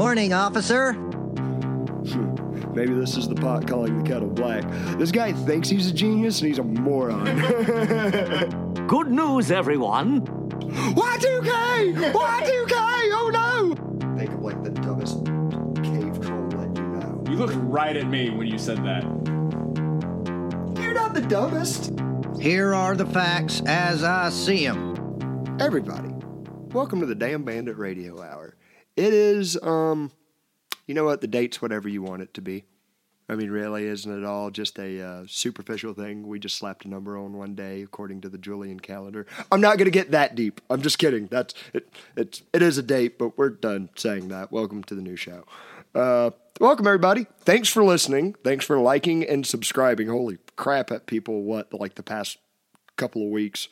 Morning, officer. Maybe this is the pot calling the kettle black. This guy thinks he's a genius and he's a moron. Good news, everyone. Y2K! Y2K! Oh no! Think of like the dumbest cave troll that you know. You looked right at me when you said that. You're not the dumbest. Here are the facts as I see them. Everybody, welcome to the Damn Bandit Radio Hour. It is, um, you know what? The date's whatever you want it to be. I mean, really, isn't it all just a uh, superficial thing? We just slapped a number on one day according to the Julian calendar. I'm not going to get that deep. I'm just kidding. That's it. It's it is a date, but we're done saying that. Welcome to the new show. Uh, welcome everybody. Thanks for listening. Thanks for liking and subscribing. Holy crap, at people! What like the past couple of weeks.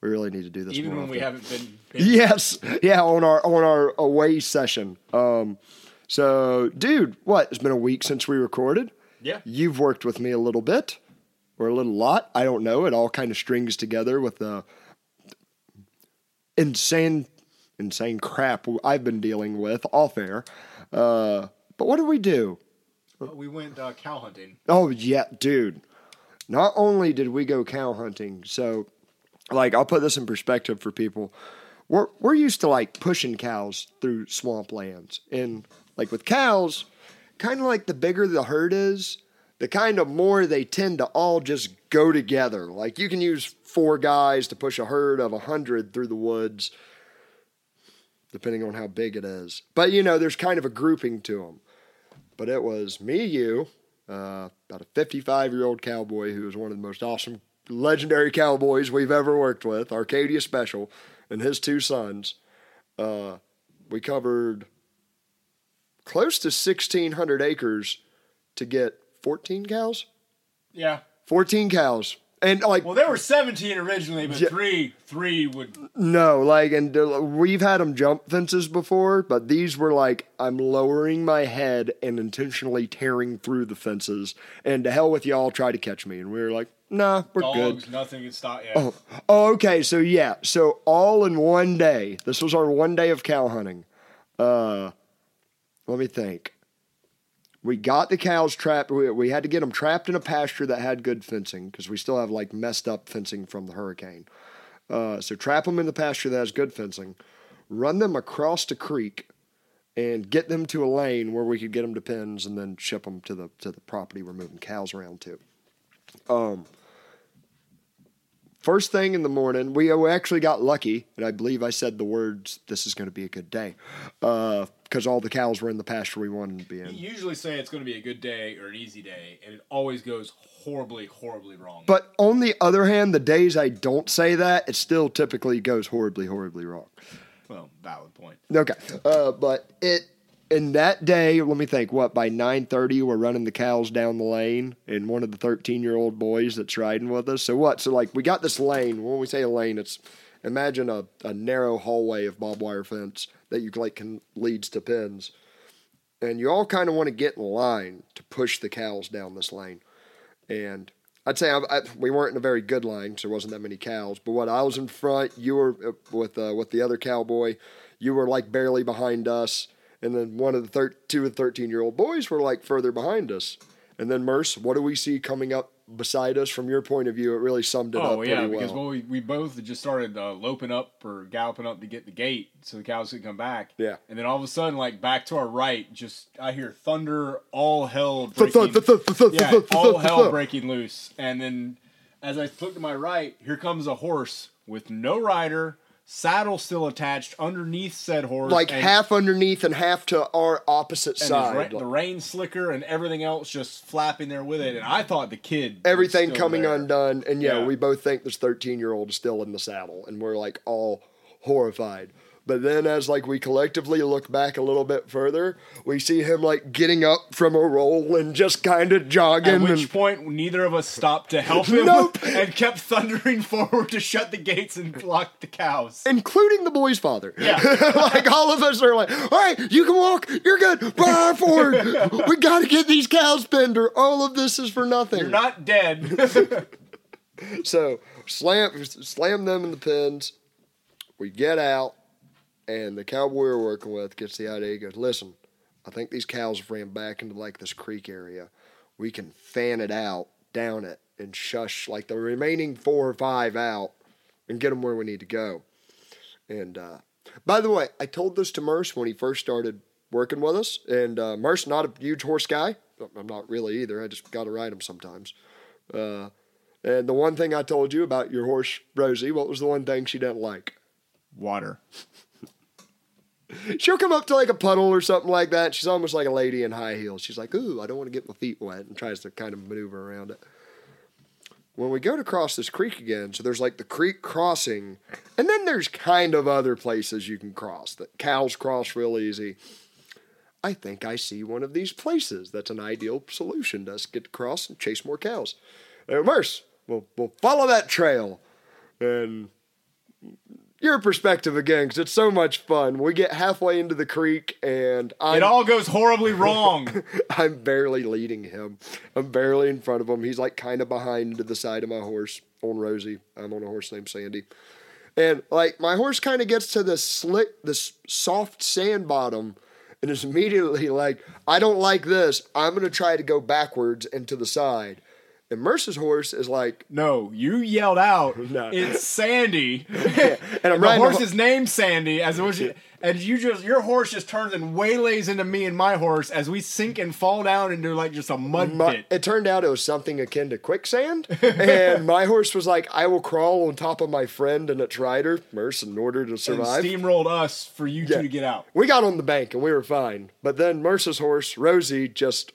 We really need to do this. Even when we haven't been. been Yes, yeah, on our on our away session. Um, so, dude, what? It's been a week since we recorded. Yeah. You've worked with me a little bit, or a little lot. I don't know. It all kind of strings together with the insane, insane crap I've been dealing with off air. Uh, but what did we do? We went uh, cow hunting. Oh yeah, dude. Not only did we go cow hunting, so like I'll put this in perspective for people. We're we're used to like pushing cows through swamp lands. And like with cows, kind of like the bigger the herd is, the kind of more they tend to all just go together. Like you can use four guys to push a herd of a hundred through the woods, depending on how big it is. But you know, there's kind of a grouping to them. But it was me, you, uh, about a 55 year old cowboy who was one of the most awesome, legendary cowboys we've ever worked with, Arcadia Special, and his two sons. Uh, we covered close to 1,600 acres to get 14 cows. Yeah. 14 cows. And like, Well, there were 17 originally, but three three would. no, like, and we've had them jump fences before, but these were like, I'm lowering my head and intentionally tearing through the fences. And to hell with y'all, try to catch me. And we were like, nah, we're good. Nothing could stop. Yeah. Oh, oh, okay. So yeah, so all in one day. This was our one day of cow hunting. Uh, let me think. We got the cows trapped. We, we had to get them trapped in a pasture that had good fencing because we still have like messed up fencing from the hurricane. Uh, so trap them in the pasture that has good fencing, run them across the creek, and get them to a lane where we could get them to pens and then ship them to the to the property we're moving cows around to. Um, First thing in the morning, we we actually got lucky, and I believe I said the words, "This is going to be a good day," because all the cows were in the pasture we wanted to be You in. usually say it's going to be a good day or an easy day, and it always goes horribly, horribly wrong. But on the other hand, the days I don't say that, it still typically goes horribly, horribly wrong. well, valid point. Okay, uh, but it in that day, let me think. What by nine thirty, we're running the cows down the lane, and one of the thirteen year old boys that's riding with us. So what? So like we got this lane. When we say a lane, it's imagine a, a narrow hallway of barbed wire fence that you like can leads to pens, and you all kind of want to get in line to push the cows down this lane, and. I'd say I, I, we weren't in a very good line, so there wasn't that many cows. But what I was in front, you were uh, with uh, with the other cowboy, you were like barely behind us, and then one of the thir- two of the thirteen year old boys were like further behind us. And then Merce, what do we see coming up beside us from your point of view? It really summed it Oh up pretty yeah, well. because well, we, we both just started uh, loping up or galloping up to get the gate so the cows could come back. Yeah. And then all of a sudden, like back to our right, just I hear thunder, all hell breaking. yeah, all hell breaking loose. And then as I look to my right, here comes a horse with no rider, saddle still attached underneath said horse, like half underneath and half to our opposite side. ra- the rain slicker and everything else just flapping there with it. And I thought the kid Everything coming there. undone, and yeah, Yeah. we both think this thirteen year old is still in the saddle, and we're like all horrified. But then, as like we collectively look back a little bit further, we see him like getting up from a roll and just kind of jogging. At which and, point, neither of us stopped to help him Nope. and kept thundering forward to shut the gates and block the cows. including the boy's father. Yeah. like all of us are like, all right, you can walk, you're good, run forward. we got to get these cows penned, or all of this is for nothing. You're not dead. So slam slam them in the pins. We get out, and the cowboy we're working with gets the idea. He goes, "Listen, I think these cows have ran back into like this creek area. We can fan it out, down it, and shush like the remaining four or five out and get them where we need to go. And uh, by the way, I told this to Merce when he first started working with us. And uh, Merce, not a huge horse guy. I'm not really either. I just got to ride him sometimes. Uh, and the one thing I told you about your horse, Rosie, what was the one thing she didn't like? Water. She'll come up to like a puddle or something like that. She's almost like a lady in high heels. She's like, "Ooh, I don't want to get my feet wet," and tries to kind of maneuver around it. When we go to cross this creek again, so there's like the creek crossing, and then there's kind of other places you can cross that cows cross real easy. I think I see one of these places that's an ideal solution to us get to cross and chase more cows. Uh, Merce, we'll, we'll follow that trail. And your perspective again, because it's so much fun. We get halfway into the creek, and I'm, It all goes horribly wrong. I'm barely leading him. I'm barely in front of him. He's like kind of behind to the side of my horse on Rosie. I'm on a horse named Sandy. And like my horse kind of gets to this slick, this soft sand bottom, and is immediately like, I don't like this. I'm going to try to go backwards and to the side. And Merce's horse is like, no, you yelled out. No. It's Sandy. and I'm the horse ho- is named Sandy, as it was, and you just your horse just turns and waylays into me and my horse as we sink and fall down into like just a mud My, pit. it turned out it was something akin to quicksand, and my horse was like, "I will crawl on top of my friend and its rider, Merce, in order to and survive." steamrolled us for you Yeah. two to get out. We got on the bank and we were fine, but then Merce's horse, Rosie, just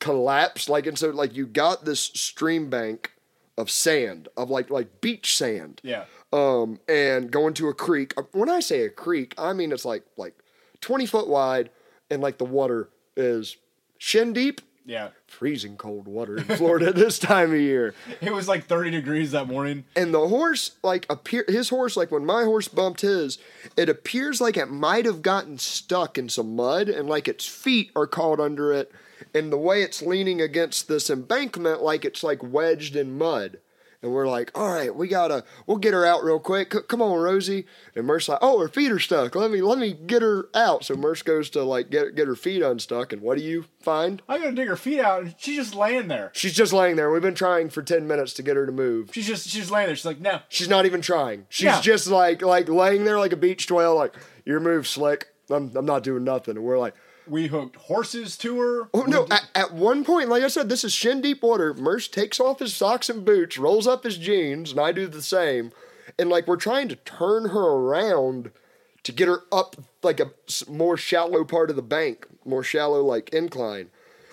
collapsed. Like, and so like you got this stream bank of sand, of like like beach sand, Yeah. um, and going to a creek. Uh, When I say a creek, I mean it's like like twenty foot wide, and like the water is shin deep. Yeah. Freezing cold water in Florida this time of year. It was like 30 degrees that morning. and the horse like appear his horse like when my horse bumped his it appears like it might have gotten stuck in some mud and like its feet are caught under it and the way it's leaning against this embankment like it's like wedged in mud and we're like all right we gotta we'll get her out real quick C- come on rosie and merce like oh her feet are stuck let me let me get her out so merce goes to like get get her feet unstuck and what do you find I gotta dig her feet out, and she's just laying there. she's just laying there we've been trying for 10 minutes to get her to move She's just she's laying there. She's like, no. She's not even trying. She's Yeah. just like like laying there like a beach whale, like your move slick. I'm I'm not doing nothing. And we're like, We hooked horses to her. oh no! At, at one point, like I said, this is shin deep water. Merce takes off his socks and boots, rolls up his jeans, and I do the same. And like we're trying to turn her around to get her up like a more shallow part of the bank, more shallow like incline.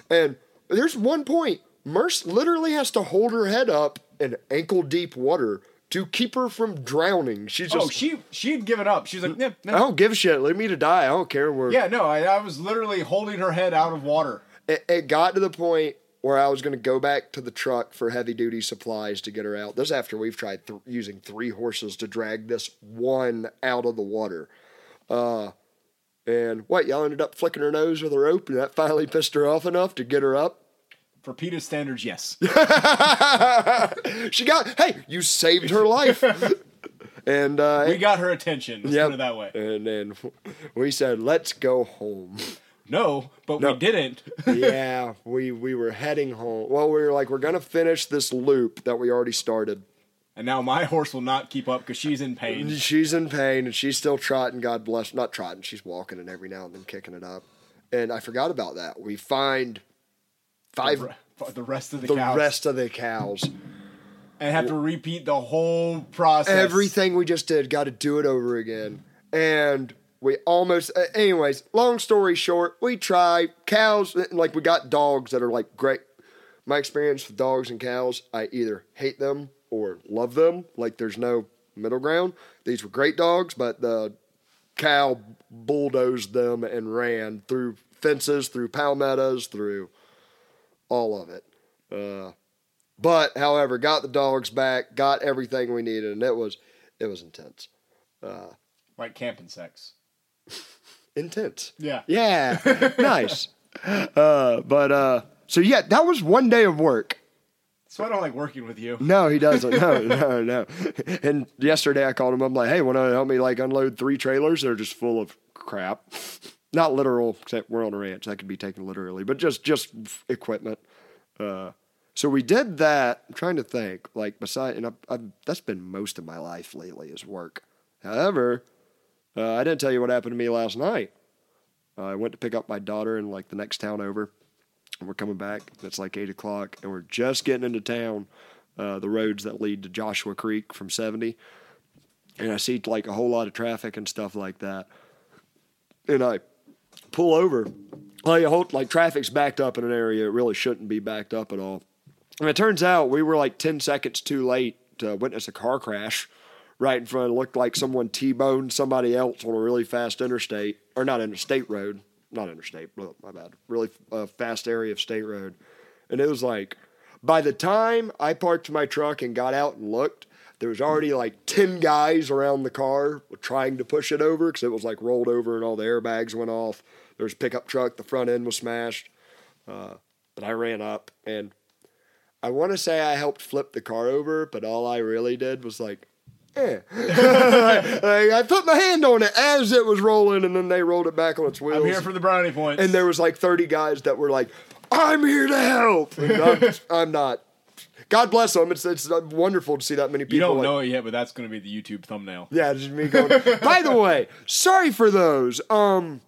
And there's one point, Merce literally has to hold her head up in ankle deep water to keep her from drowning. She's just oh, she she'd given up. She's like, yeah, I don't give a shit. Leave me to die. I don't care where. yeah, no. I, I was literally holding her head out of water. It, it got to the point where I was going to go back to the truck for heavy duty supplies to get her out. This is after we've tried th- using three horses to drag this one out of the water. Uh, and what? Y'all ended up flicking her nose with a rope, and that finally pissed her off enough to get her up. For PETA standards, yes. she got. Hey, you saved her life. and uh, we got her attention. Let's yep. put it that way. And then we said, "Let's go home." No, but No. we didn't. yeah, we we were heading home. Well, we were like, we're gonna finish this loop that we already started. and now my horse will not keep up because she's in pain. She's in pain and she's still trotting. God bless, not trotting. She's walking and every now and then kicking it up. And I forgot about that. We find five For- for the rest of the, the cows. rest of the cows. and have to repeat the whole process. Everything we just did, got to do it over again. And we almost, uh, anyways, long story short, we try cows, like we got dogs that are like great. My experience with dogs and cows, I either hate them or love them. Like there's no middle ground. These were great dogs, but the cow bulldozed them and ran through fences, through palmettos, through all of it. Uh, but however, got the dogs back, got everything we needed, and it was it was intense. like camping sex. Intense. Yeah. Yeah. nice. Uh, but uh, so yeah, that was one day of work. So I don't like working with you. No, he doesn't. No, no, no. And yesterday I called him. I'm like, hey, want to help me like unload three trailers? They're just full of crap. Not literal, except we're on a ranch. That could be taken literally, but just just equipment. Uh, so we did that. I'm trying to think, like beside, and I've, I've, that's been most of my life lately is work. However, uh, I didn't tell you what happened to me last night. Uh, I went to pick up my daughter in like the next town over, and we're coming back. It's like eight o'clock, and we're just getting into town, uh, the roads that lead to Joshua Creek from seventy, and I see like a whole lot of traffic and stuff like that, and I pull over. Like, a whole, like traffic's backed up in an area it really shouldn't be backed up at all. And it turns out we were like 10 seconds too late to witness a car crash right in front. It looked like someone T-boned somebody else on a really fast interstate, or not interstate road, not interstate, my bad, really uh, fast area of state road. And it was like, by the time I parked my truck and got out and looked, there was already like 10 guys around the car trying to push it over because it was like rolled over and all the airbags went off. There was a pickup truck, the front end was smashed. Uh, but I ran up and I want to say I helped flip the car over, but all I really did was like, eh. like, I put my hand on it as it was rolling, and then they rolled it back on its wheels. I'm here for the brownie points. and there was like 30 guys that were like, I'm here to help. I'm, I'm not. God bless them. It's, it's wonderful to see that many people. you don't like- know it yet, but that's going to be the YouTube thumbnail. yeah, just me going. By the way, sorry for those. Um,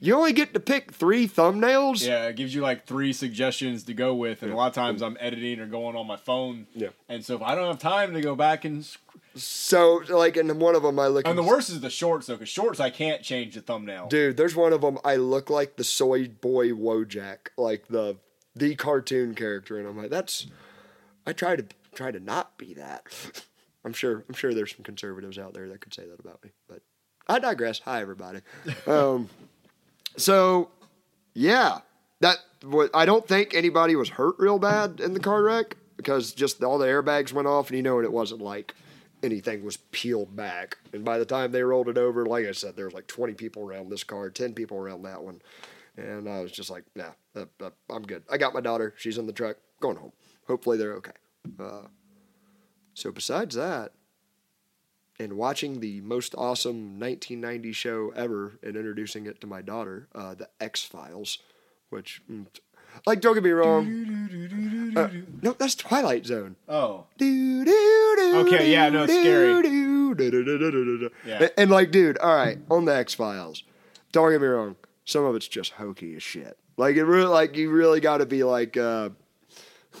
you only get to pick three thumbnails. Yeah, it gives you like three suggestions to go with, and a lot of times I'm editing or going on my phone. Yeah. And so if I don't have time to go back and So like, in one of them, I look. Like And the worst is the shorts though, because shorts I can't change the thumbnail. Dude, there's one of them. I look like the soy boy Wojak, like the the cartoon character, and I'm like, that's. I try to try to not be that. I'm sure. I'm sure there's some conservatives out there that could say that about me, but I digress. Hi, everybody. um, so, yeah, that what I don't think anybody was hurt real bad in the car wreck because just all the airbags went off, and you know, and it wasn't like anything was peeled back. And by the time they rolled it over, like I said, there was like 20 people around this car, 10 people around that one, and I was just like, nah, uh, uh, I'm good. I got my daughter. She's in the truck, going home. Hopefully they're okay. Uh, so besides that, and watching the most awesome 1990 show ever and introducing it to my daughter, uh, the X Files, which, mm, like, don't get me wrong. Uh, no, that's Twilight Zone. Oh. Okay, yeah, no, it's scary. scary. Yeah. And, and, like, dude, all right, on the X Files, don't get me wrong. Some of it's just hokey as shit. Like it really, like you really got to be like, uh,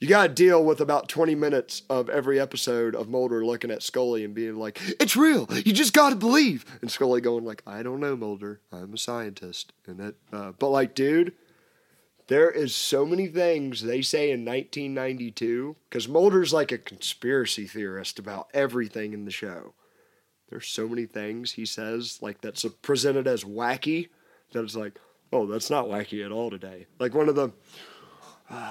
you got to deal with about twenty minutes of every episode of Mulder looking at Scully and being like, "It's real. You just got to believe." And Scully going like, "I don't know, Mulder. I'm a scientist." And that, uh, but like, dude, there is so many things they say in 1992 because Mulder's like a conspiracy theorist about everything in the show. There's so many things he says like that's presented as wacky that it's like, oh, that's not wacky at all today. Like one of the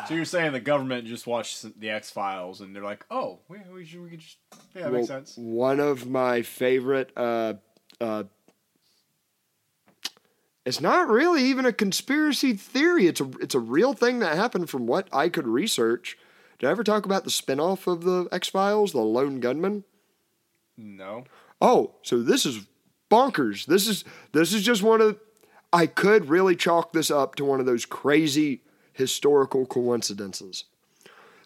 So you're saying the government just watched the X Files and they're like, oh, we, we, should, we could just. Yeah, that makes sense. one of my favorite. Uh, uh, it's not really even a conspiracy theory. It's a it's a real thing that happened from what I could research. Did I ever talk about the spinoff of the X Files, the Lone Gunman? No. Oh, so this is bonkers. This is this is just one of I could really chalk this up to one of those crazy historical coincidences.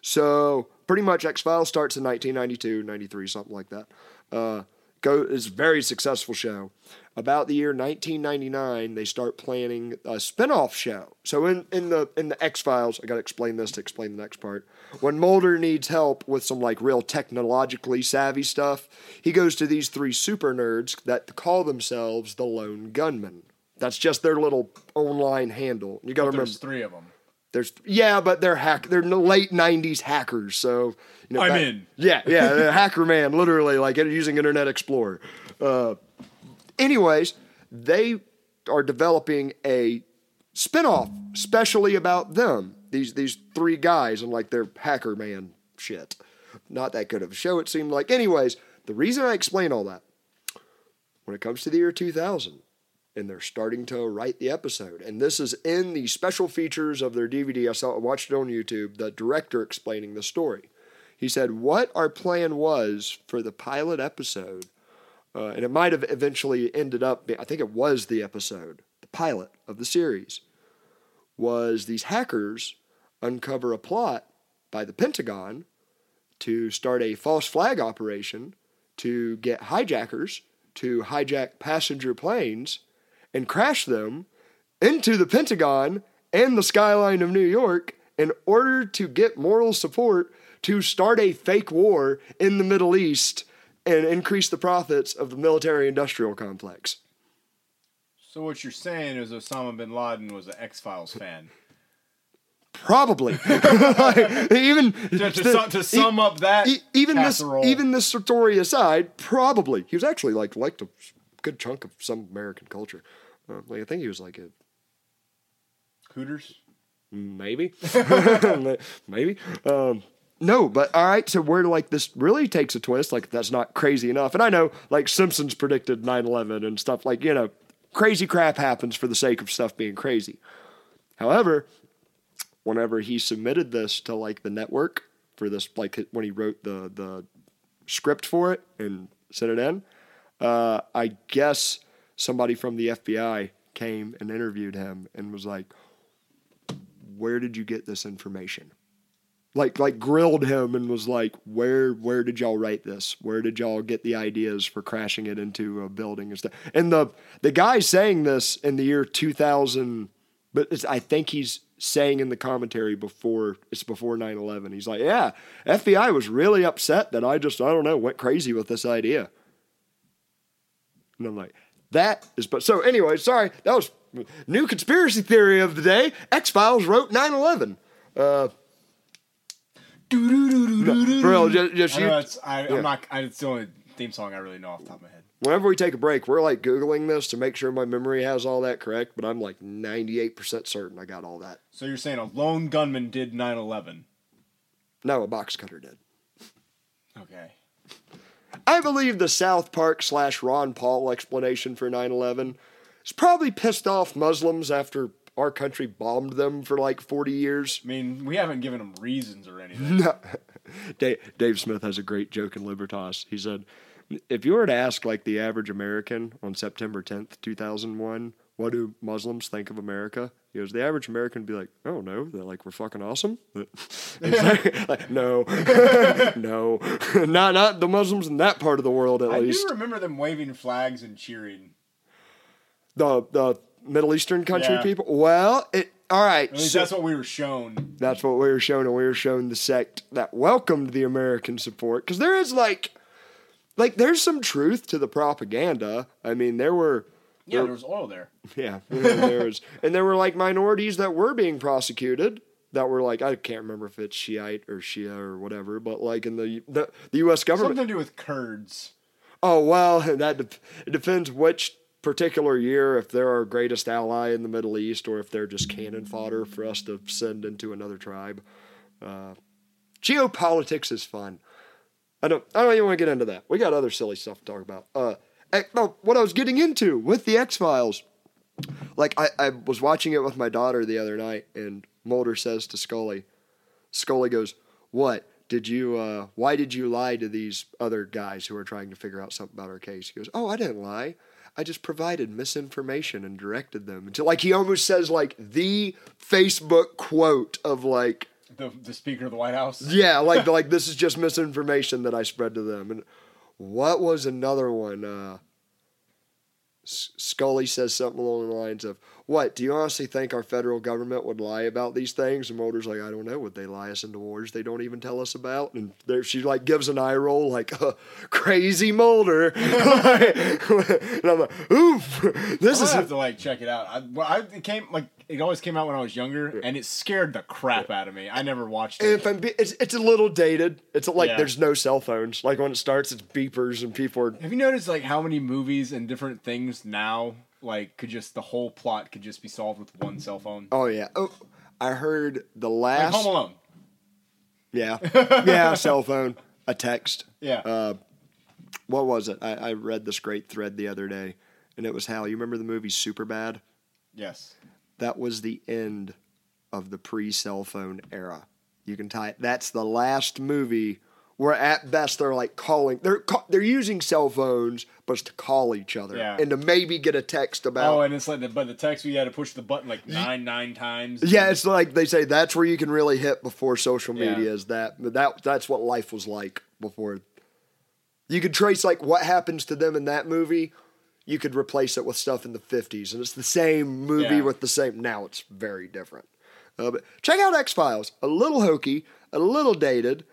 So pretty much X Files starts in 1992, 93, something like that. Uh, go is a very successful show. About the year 1999, they start planning a spin-off show. So in, in the in the X Files, I got to explain this to explain the next part. When Mulder needs help with some like real technologically savvy stuff, he goes to these three super nerds that call themselves the Lone Gunmen. That's just their little online handle. You got to remember There's three of them. There's yeah, but they're hack. They're late '90s hackers. So you know, I'm back- in. Yeah, yeah, hacker man, literally like using Internet Explorer. Uh, anyways, they are developing a spinoff, specially about them. These these three guys and like their hacker man shit. Not that good of a show, it seemed like. Anyways, the reason I explain all that when it comes to the year 2000 and they're starting to write the episode. And this is in the special features of their DVD. I saw watched it on YouTube, the director explaining the story. He said what our plan was for the pilot episode uh, and it might have eventually ended up. I think it was the episode, the pilot of the series, was these hackers uncover a plot by the Pentagon to start a false flag operation to get hijackers to hijack passenger planes and crash them into the Pentagon and the skyline of New York in order to get moral support to start a fake war in the Middle East and increase the profits of the military industrial complex. So what you're saying is Osama bin Laden was an X Files fan. Probably. Like, even To, to, sum, to sum up that E- even casserole. this even this story aside, probably he was actually like liked a good chunk of some American culture. Uh, like I think he was like a Hooters. maybe, maybe. Um, no, but all right. So where like this really takes a twist, like that's not crazy enough. And I know like Simpsons predicted 9/11 and stuff like you know crazy crap happens for the sake of stuff being crazy. However, whenever he submitted this to like the network for this, like when he wrote the the script for it and sent it in, uh, I guess somebody from the FBI came and interviewed him and was like, "Where did you get this information?" Like like grilled him and was like, "Where where did y'all write this? Where did y'all get the ideas for crashing it into a building and stuff?" And the the guy saying this in the year 2000, but I think he's saying in the commentary before it's before 9/11. He's like, "Yeah, FBI was really upset that I just I don't know went crazy with this idea." And I'm like, that is, but so anyway, sorry, that was new conspiracy theory of the day. X Files wrote 9 11. Uh, no, for real, just, just I you, know it's, I, yeah. I'm not. I, it's the only theme song I really know off the top of my head. whenever we take a break, we're like Googling this to make sure my memory has all that correct, but I'm like 98% certain I got all that. So you're saying a lone gunman did 9/11? No, a box cutter did. Okay. I believe the South Park slash Ron Paul explanation for 9 11 is probably pissed off Muslims after our country bombed them for like 40 years. I mean, we haven't given them reasons or anything. No. Dave, Dave Smith has a great joke in Libertas. He said, if you were to ask like the average American on September 10th, 2001, what do Muslims think of America? He goes, the average American would be like, oh no, they're like, we're fucking awesome. Like, like, no, no, not, not the Muslims in that part of the world at least. I do remember them waving flags and cheering. The, the Middle Eastern country Yeah. people. Well, it, all right. At least so- that's what we were shown. That's what we were shown, and we were shown the sect that welcomed the American support. Because there is like, like there's some truth to the propaganda. I mean, there were, Yeah, there- there was oil there. yeah, there was, and there were like minorities that were being prosecuted that were like, I can't remember if it's Shiite or Shia or whatever, but like in the the, the U.S. government. Something to do with Kurds. Oh well, that dep it depends which particular year if they're our greatest ally in the Middle East or if they're just cannon fodder for us to send into another tribe. Uh, geopolitics is fun. I don't. I don't even want to get into that. We got other silly stuff to talk about. Uh, no, what I was getting into with the X Files. Like I, I was watching it with my daughter the other night, and Mulder says to Scully, Scully goes, "What did you? Uh, why did you lie to these other guys who are trying to figure out something about our case?" He goes, "Oh, I didn't lie. I just provided misinformation and directed them to like he almost says like the Facebook quote of like." The, the Speaker of the White House. Yeah, like like this is just misinformation that I spread to them. And what was another one? Uh, Scully says something along the lines of, "What do you honestly think our federal government would lie about these things?" And Mulder's like, "I don't know. Would they lie us into wars they don't even tell us about?" And there, she like gives an eye roll, like uh, crazy Mulder. and I'm like, "Oof, this I is." have to like check it out. I, well, I it came like it always came out when I was younger, and it scared the crap out of me. I never watched And it. if I'm be- it's, it's a little dated. It's like Yeah. there's no cell phones. Like when it starts, it's beepers and people are Have you noticed like how many movies and different things now like could just the whole plot could just be solved with one cell phone? Oh yeah. Oh, I heard the Like last. Home Alone. Yeah, yeah. Cell phone, a text. Yeah. Uh, what was it? I, I read this great thread the other day, and it was how you remember the movie Superbad. yes. That was the end of the pre-cell phone era. You can tie. That's the last movie where at best they're like calling they're ca- they're using cell phones but it's to call each other Yeah. and to maybe get a text about Oh, and it's like the but the text we had to push the button like nine nine times. yeah it's like they say that's where you can really hit before social Yeah. media is that but that that's what life was like before you could trace like what happens to them in that movie you could replace it with stuff in the 50s and it's the same movie Yeah. with the same now it's very different uh, but check out x-files a little hokey a little dated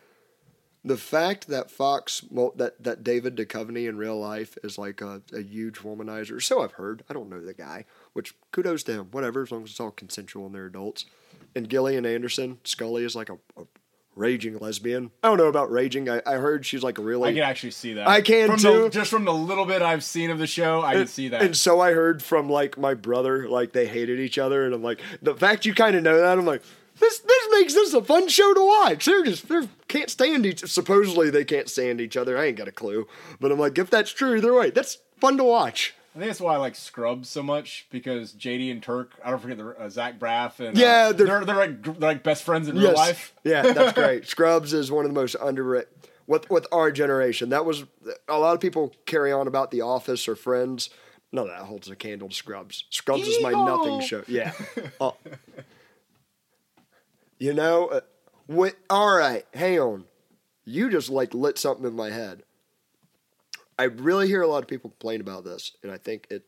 the fact that Fox, that that David Duchovny in real life is like a, a huge womanizer, so I've heard. I don't know the guy, which kudos to him. Whatever, as long as it's all consensual and they're adults. And Gillian Anderson, Scully is like a, a raging lesbian. I don't know about raging. I, I heard she's like a really. I can actually see that. I can from too. The, just from the little bit I've seen of the show, I can see that. And so I heard from like my brother, like they hated each other, and I'm like, the fact you kind of know that, I'm like, this this makes this a fun show to watch. They're just they can't stand each. Supposedly they can't stand each other. I ain't got a clue, but I'm like, if that's true, either way, that's fun to watch. I think that's why I like Scrubs so much because JD and Turk. I don't forget the uh, Zach Braff and Yeah, uh, they're- they're, they're like they're like best friends in real life. yeah, that's great. Scrubs is one of the most underrated. With with our generation, that was a lot of people carry on about The Office or Friends. None of that holds a candle to Scrubs. Scrubs is my nothing show. Yeah. Uh, you know, uh, what? All right, hang on. You just like lit something in my head. I really hear a lot of people complain about this, and I think it,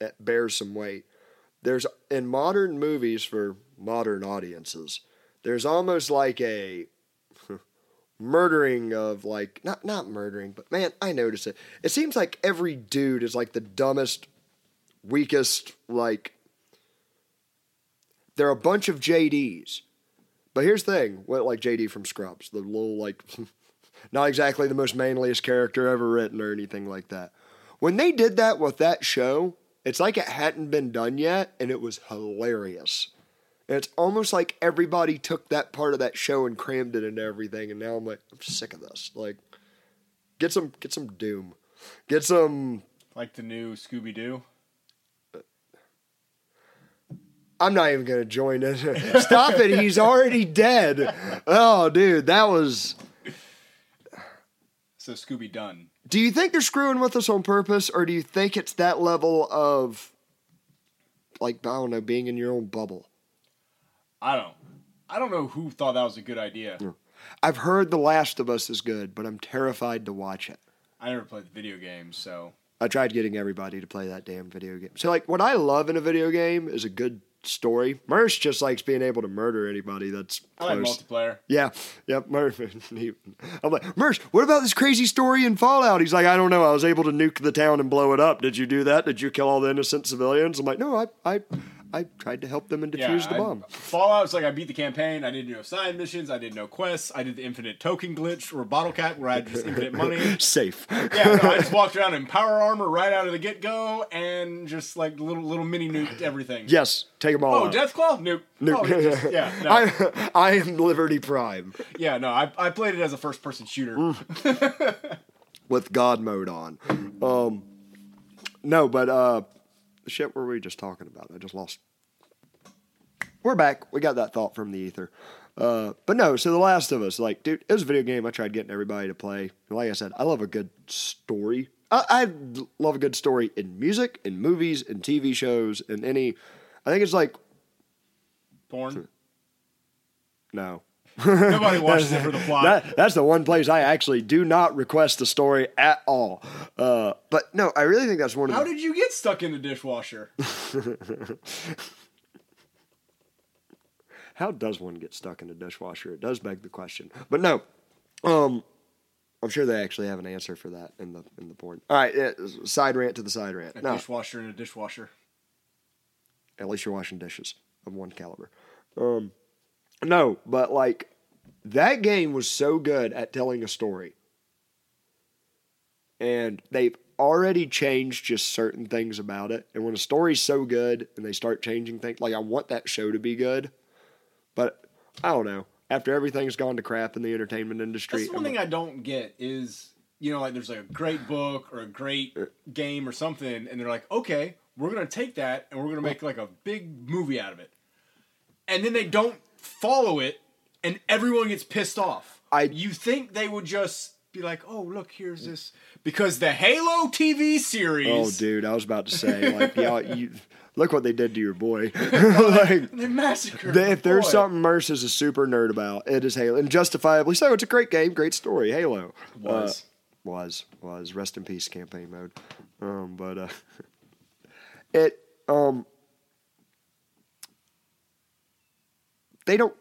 it bears some weight. There's in modern movies for modern audiences, there's almost like a murdering of like not not murdering, but man, I notice it. It seems like every dude is like the dumbest, weakest, like they're a bunch of JDs. But here's the thing, what like JD from Scrubs, the little like not exactly the most manliest character ever written or anything like that. When they did that with that show, it's like it hadn't been done yet, and it was hilarious. And it's almost like everybody took that part of that show and crammed it into everything, and now I'm like, I'm sick of this. Like, get some, get some Doom, get some. Like the new Scooby Doo. I'm not even gonna join it. Stop it! He's already dead. Oh, dude, that was. So Scooby Done. Do you think they're screwing with us on purpose, or do you think it's that level of, like, I don't know, being in your own bubble? I don't. I don't know who thought that was a good idea. I've heard The Last of Us is good, but I'm terrified to watch it. I never played the video games, so I tried getting everybody to play that damn video game. So, like, what I love in a video game is a good story. Merce just likes being able to murder anybody that's I like multiplayer. Yeah, yep. Murph. I'm like, Merce, what about this crazy story in Fallout? He's like, I don't know. I was able to nuke the town and blow it up. Did you do that? Did you kill all the innocent civilians? I'm like, no, I, I, I tried to help them and defuse the I- bomb. Fallout's like I beat the campaign. I did no side missions. I did no quests. I did the infinite token glitch or bottle cap where I had just infinite money. Safe. Yeah, no, I just walked around in power armor right out of the get go and just like little little mini nuked everything. yes, take them all Oh, out. Deathclaw? Nope. Nuke. Oh, just- yeah, no. I, I am Liberty Prime yeah, no. I, I played it as a first person shooter. with God mode on. Um, no, but uh, the shit were we just talking about? I just lost. We're back. We got that thought from the ether. Uh, but no, so The Last of Us, like, dude, it was a video game I tried getting everybody to play. Like I said, I love a good story. I, I love a good story in music, in movies, in TV shows, in any. I think it's like Porn. no. Nobody watches it for the plot. That, that's the one place I actually do not request the story at all. Uh, but no, I really think that's one of How the. did you get stuck in the dishwasher? How does one get stuck in a dishwasher? It does beg the question. But no, um, I'm sure they actually have an answer for that in the in the porn. All right, yeah, side rant to the side rant. A No, dishwasher and a dishwasher. at least you're washing dishes of one caliber. Um, no, but like that game was so good at telling a story, and they've already changed just certain things about it. And when a story's so good and they start changing things, like I want that show to be good, but I don't know. After everything's gone to crap in the entertainment industry, That's the one I'm thing I don't get is you know like there's like a great book or a great uh, game or something, and they're like, okay, we're gonna take that and we're gonna make like a big movie out of it, and then they don't follow it, and everyone gets pissed off. I You think they would just be like, "Oh, look, here's this," because the Halo TV series. oh dude, I was about to say like yeah, you look what they did to your boy. like They massacred. They- if there's boy. something Merce is a super nerd about, it is Halo, and justifiably so. It's a great game, great story. Halo Was. Uh, was was rest in peace campaign mode, um, but uh, it um they don't.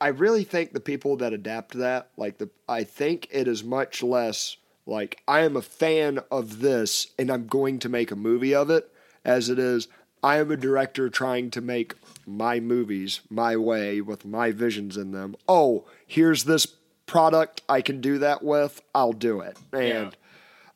I really think the people that adapt that, like the, I think it is much less like I am a fan of this and I'm going to make a movie of it, as it is I am a director trying to make my movies my way with my visions in them. Oh, here's this product I can do that with. I'll do it. And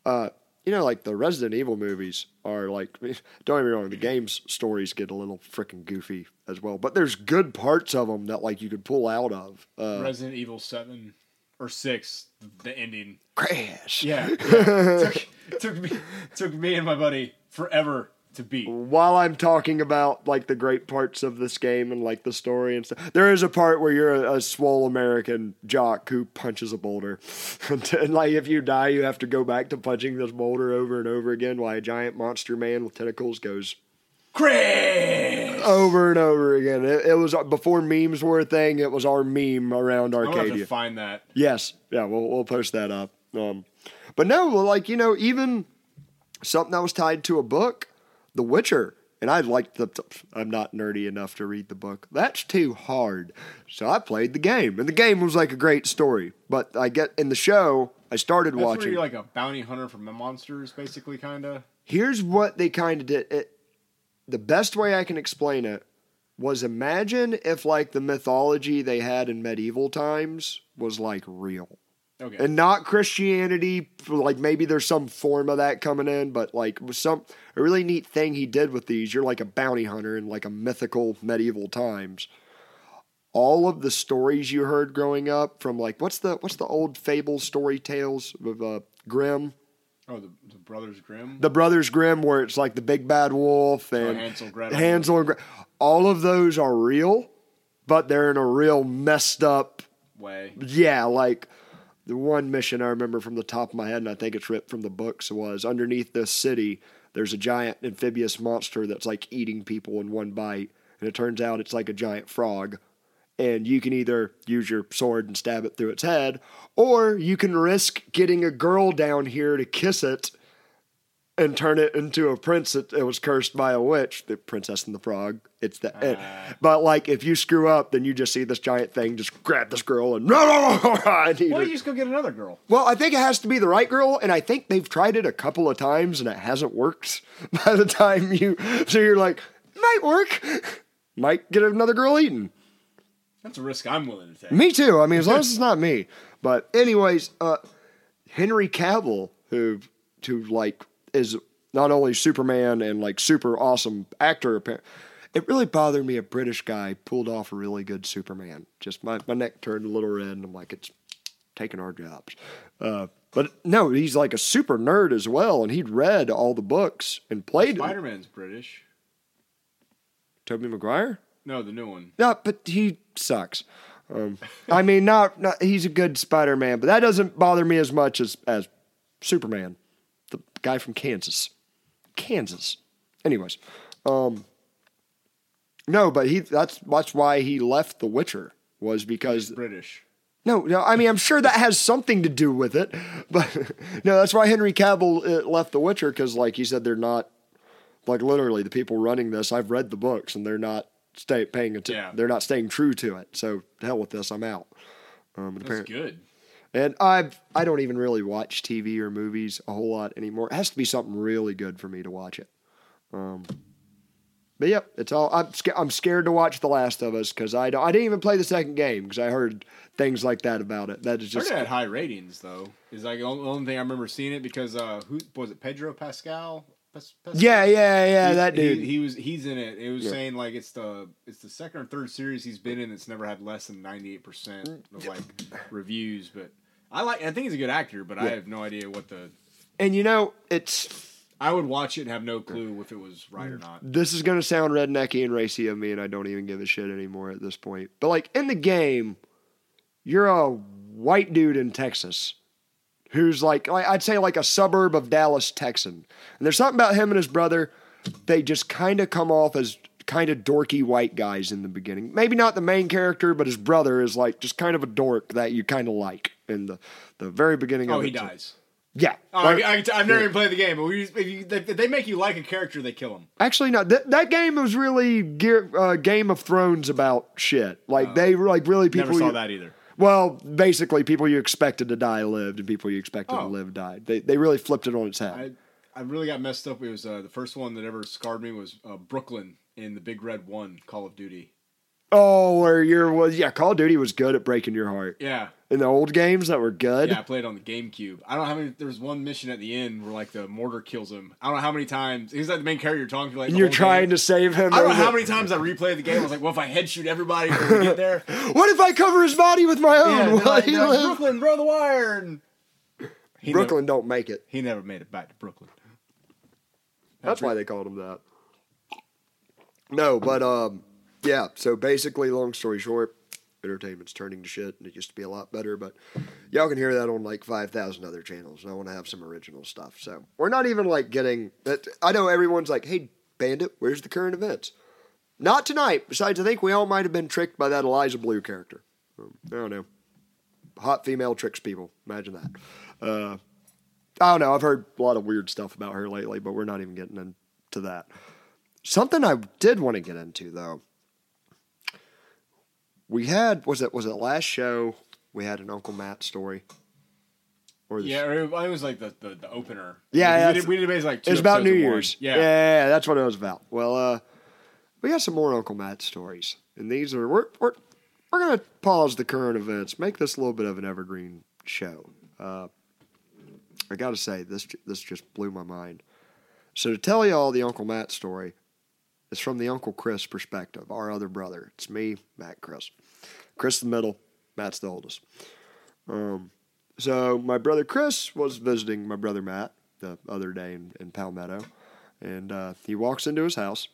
uh, you know, like the Resident Evil movies are like, don't get me wrong, the game's stories get a little freaking goofy as well, but there's good parts of them that like you could pull out of. Uh, Resident Evil Seven or Six, the ending. Crash. Yeah, yeah. took, took me took me and my buddy forever to beat. While I'm talking about like the great parts of this game and like the story and stuff, there is a part where you're a, a swole American jock who punches a boulder, and like if you die, you have to go back to punching this boulder over and over again while a giant monster man with tentacles goes Crash! over and over again. It, it was before memes were a thing. It was our meme around Arcadia. to find that. Yes, yeah, we'll we'll post that up. Um, but no, like you know, even something that was tied to a book, The Witcher, and I like the. I'm not nerdy enough to read the book. That's too hard. So I played the game, and the game was like a great story. But I get in the show, I started That's watching. you're like a bounty hunter from the monsters, basically, kind of. Here's what they kind of did. It, the best way I can explain it was imagine if like the mythology they had in medieval times was like real. Okay. and not Christianity. Like maybe there's some form of that coming in, but like some a really neat thing he did with these. You're like a bounty hunter in like a mythical medieval times. All of the stories you heard growing up from like what's the what's the old fable story tales of uh, Grimm, oh, the, the Brothers Grimm. the Brothers Grimm, where it's like the big bad wolf and Hansel, Gretel. Hansel and Gretel. All of those are real, but they're in a real messed up way. yeah, like the one mission I remember from the top of my head, and I think it's ripped from the books, was underneath this city, there's a giant amphibious monster that's like eating people in one bite. And it turns out it's like a giant frog. And you can either use your sword and stab it through its head, or you can risk getting a girl down here to kiss it and turn it into a prince that it was cursed by a witch, the princess and the frog. It's the it- but like if you screw up, then you just see this giant thing just grab this girl and, and he Why don't you just go get another girl? well, I think it has to be the right girl, and I think they've tried it a couple of times and it hasn't worked. By the time you, so you're like, might work, might get another girl eaten. That's a risk I'm willing to take. Me too. I mean, as long as it's not me. But anyways, uh, Henry Cavill, who who like is not only Superman and like super awesome actor. It really bothered me a British guy pulled off a really good Superman. Just my, my neck turned a little red, and I'm like, it's taking our jobs. Uh, but no, he's like a super nerd as well, and he'd read all the books and played. Spider Man's British. Tobey Maguire. No, the new one. No, but he sucks. Um, I mean, not, not he's a good Spider Man, but that doesn't bother me as much as as Superman, guy from Kansas, Kansas. Anyways, um, no, but he that's that's why he left The Witcher was because British. no, no. I mean, I'm sure that has something to do with it, but no, that's why Henry Cavill uh, left The Witcher because, like he said, they're not like literally the people running this. I've read the books and they're not stay paying attention. Yeah. They're not staying true to it. So hell with this. I'm out. Um, That's apparently, good. And I I don't even really watch TV or movies a whole lot anymore. It has to be something really good for me to watch it. Um, but yep, it's all. I'm sca- I'm scared to watch The Last of Us because I don't, I didn't even play the second game because I heard things like that about it. That is I just heard it had high ratings though. Is like the only, only thing I remember seeing it because uh, who was it? Pedro Pascal. Pas- Pascal? yeah yeah yeah He- that dude. He, he was he's in it. It was Yeah. saying like it's the it's the second or third series he's been in that's never had less than ninety eight percent of like reviews. But I like I think he's a good actor, but I have no idea what the and you know it's I would watch it and have no clue if it was right or not. this is gonna sound rednecky and racy of me, and I don't even give a shit anymore at this point. But like in the game, you're a white dude in Texas who's like I'd say like a suburb of Dallas, Texan. And there's something about him and his brother. They just kind of come off as kind of dorky white guys in the beginning. Maybe not the main character, but his brother is like just kind of a dork that you kind of like in the the very beginning. Oh, of he it. dies. Yeah. Oh, Like- I, have never even played the game, but we, if, you, if they make you like a character, they kill him. Actually, no. That that game was really Gear, uh, Game of Thrones about shit. Like they were like really people. Never saw you- that either. Well, basically, people you expected to die lived, and people you expected to Oh. live died. They they really flipped it on its head. I, I really got messed up. It was uh, the first one that ever scarred me was uh, Brooklyn in the Big Red One Call of Duty. oh, where you're was yeah. Call of Duty was good at breaking your heart. Yeah, In the old games that were good. yeah. I played on the GameCube. I don't know how many. There was one mission at the end where like the mortar kills him. I don't know how many times. He's like the main character you're talking to. Like you're trying game. to save him. I don't know how many times I replayed the game. I was like, well, if I head shoot everybody when we get there, What if I cover his body with my own? yeah, like, like? Brooklyn, bro, the wire. And Brooklyn Never, don't make it. he never made it back to Brooklyn. That's why they called him that. No, but um, yeah. So basically, long story short, entertainment's turning to shit, and it used to be a lot better. But y'all can hear that on like five thousand other channels, and I want to have some original stuff. So we're not even like getting that. I know everyone's like, "Hey, Bandit, where's the current events?" Not tonight. Besides, I think we all might have been tricked by that Eliza Bleu character. I don't know. Hot female tricks people. Imagine that. Uh, I don't know. I've heard a lot of weird stuff about her lately, but we're not even getting into that. Something I did want to get into though. We had was it was it last show we had an Uncle Matt story. Or Yeah, or it was like the, the, the opener. Yeah, we did, we did basically like two it was about New. Year's. Yeah. yeah, that's what it was about. Well, uh, we got some more Uncle Matt stories, and these are we're we're we're gonna pause the current events, make this a little bit of an evergreen show. Uh, I got to say this this just blew my mind. So to tell you all the Uncle Matt story, it's from the Uncle Chris perspective, our other brother. It's me, Matt, Chris. Chris the middle, Matt's the oldest. Um, so my brother Chris was visiting my brother Matt the other day in, in Palmetto, and uh, he walks into his house,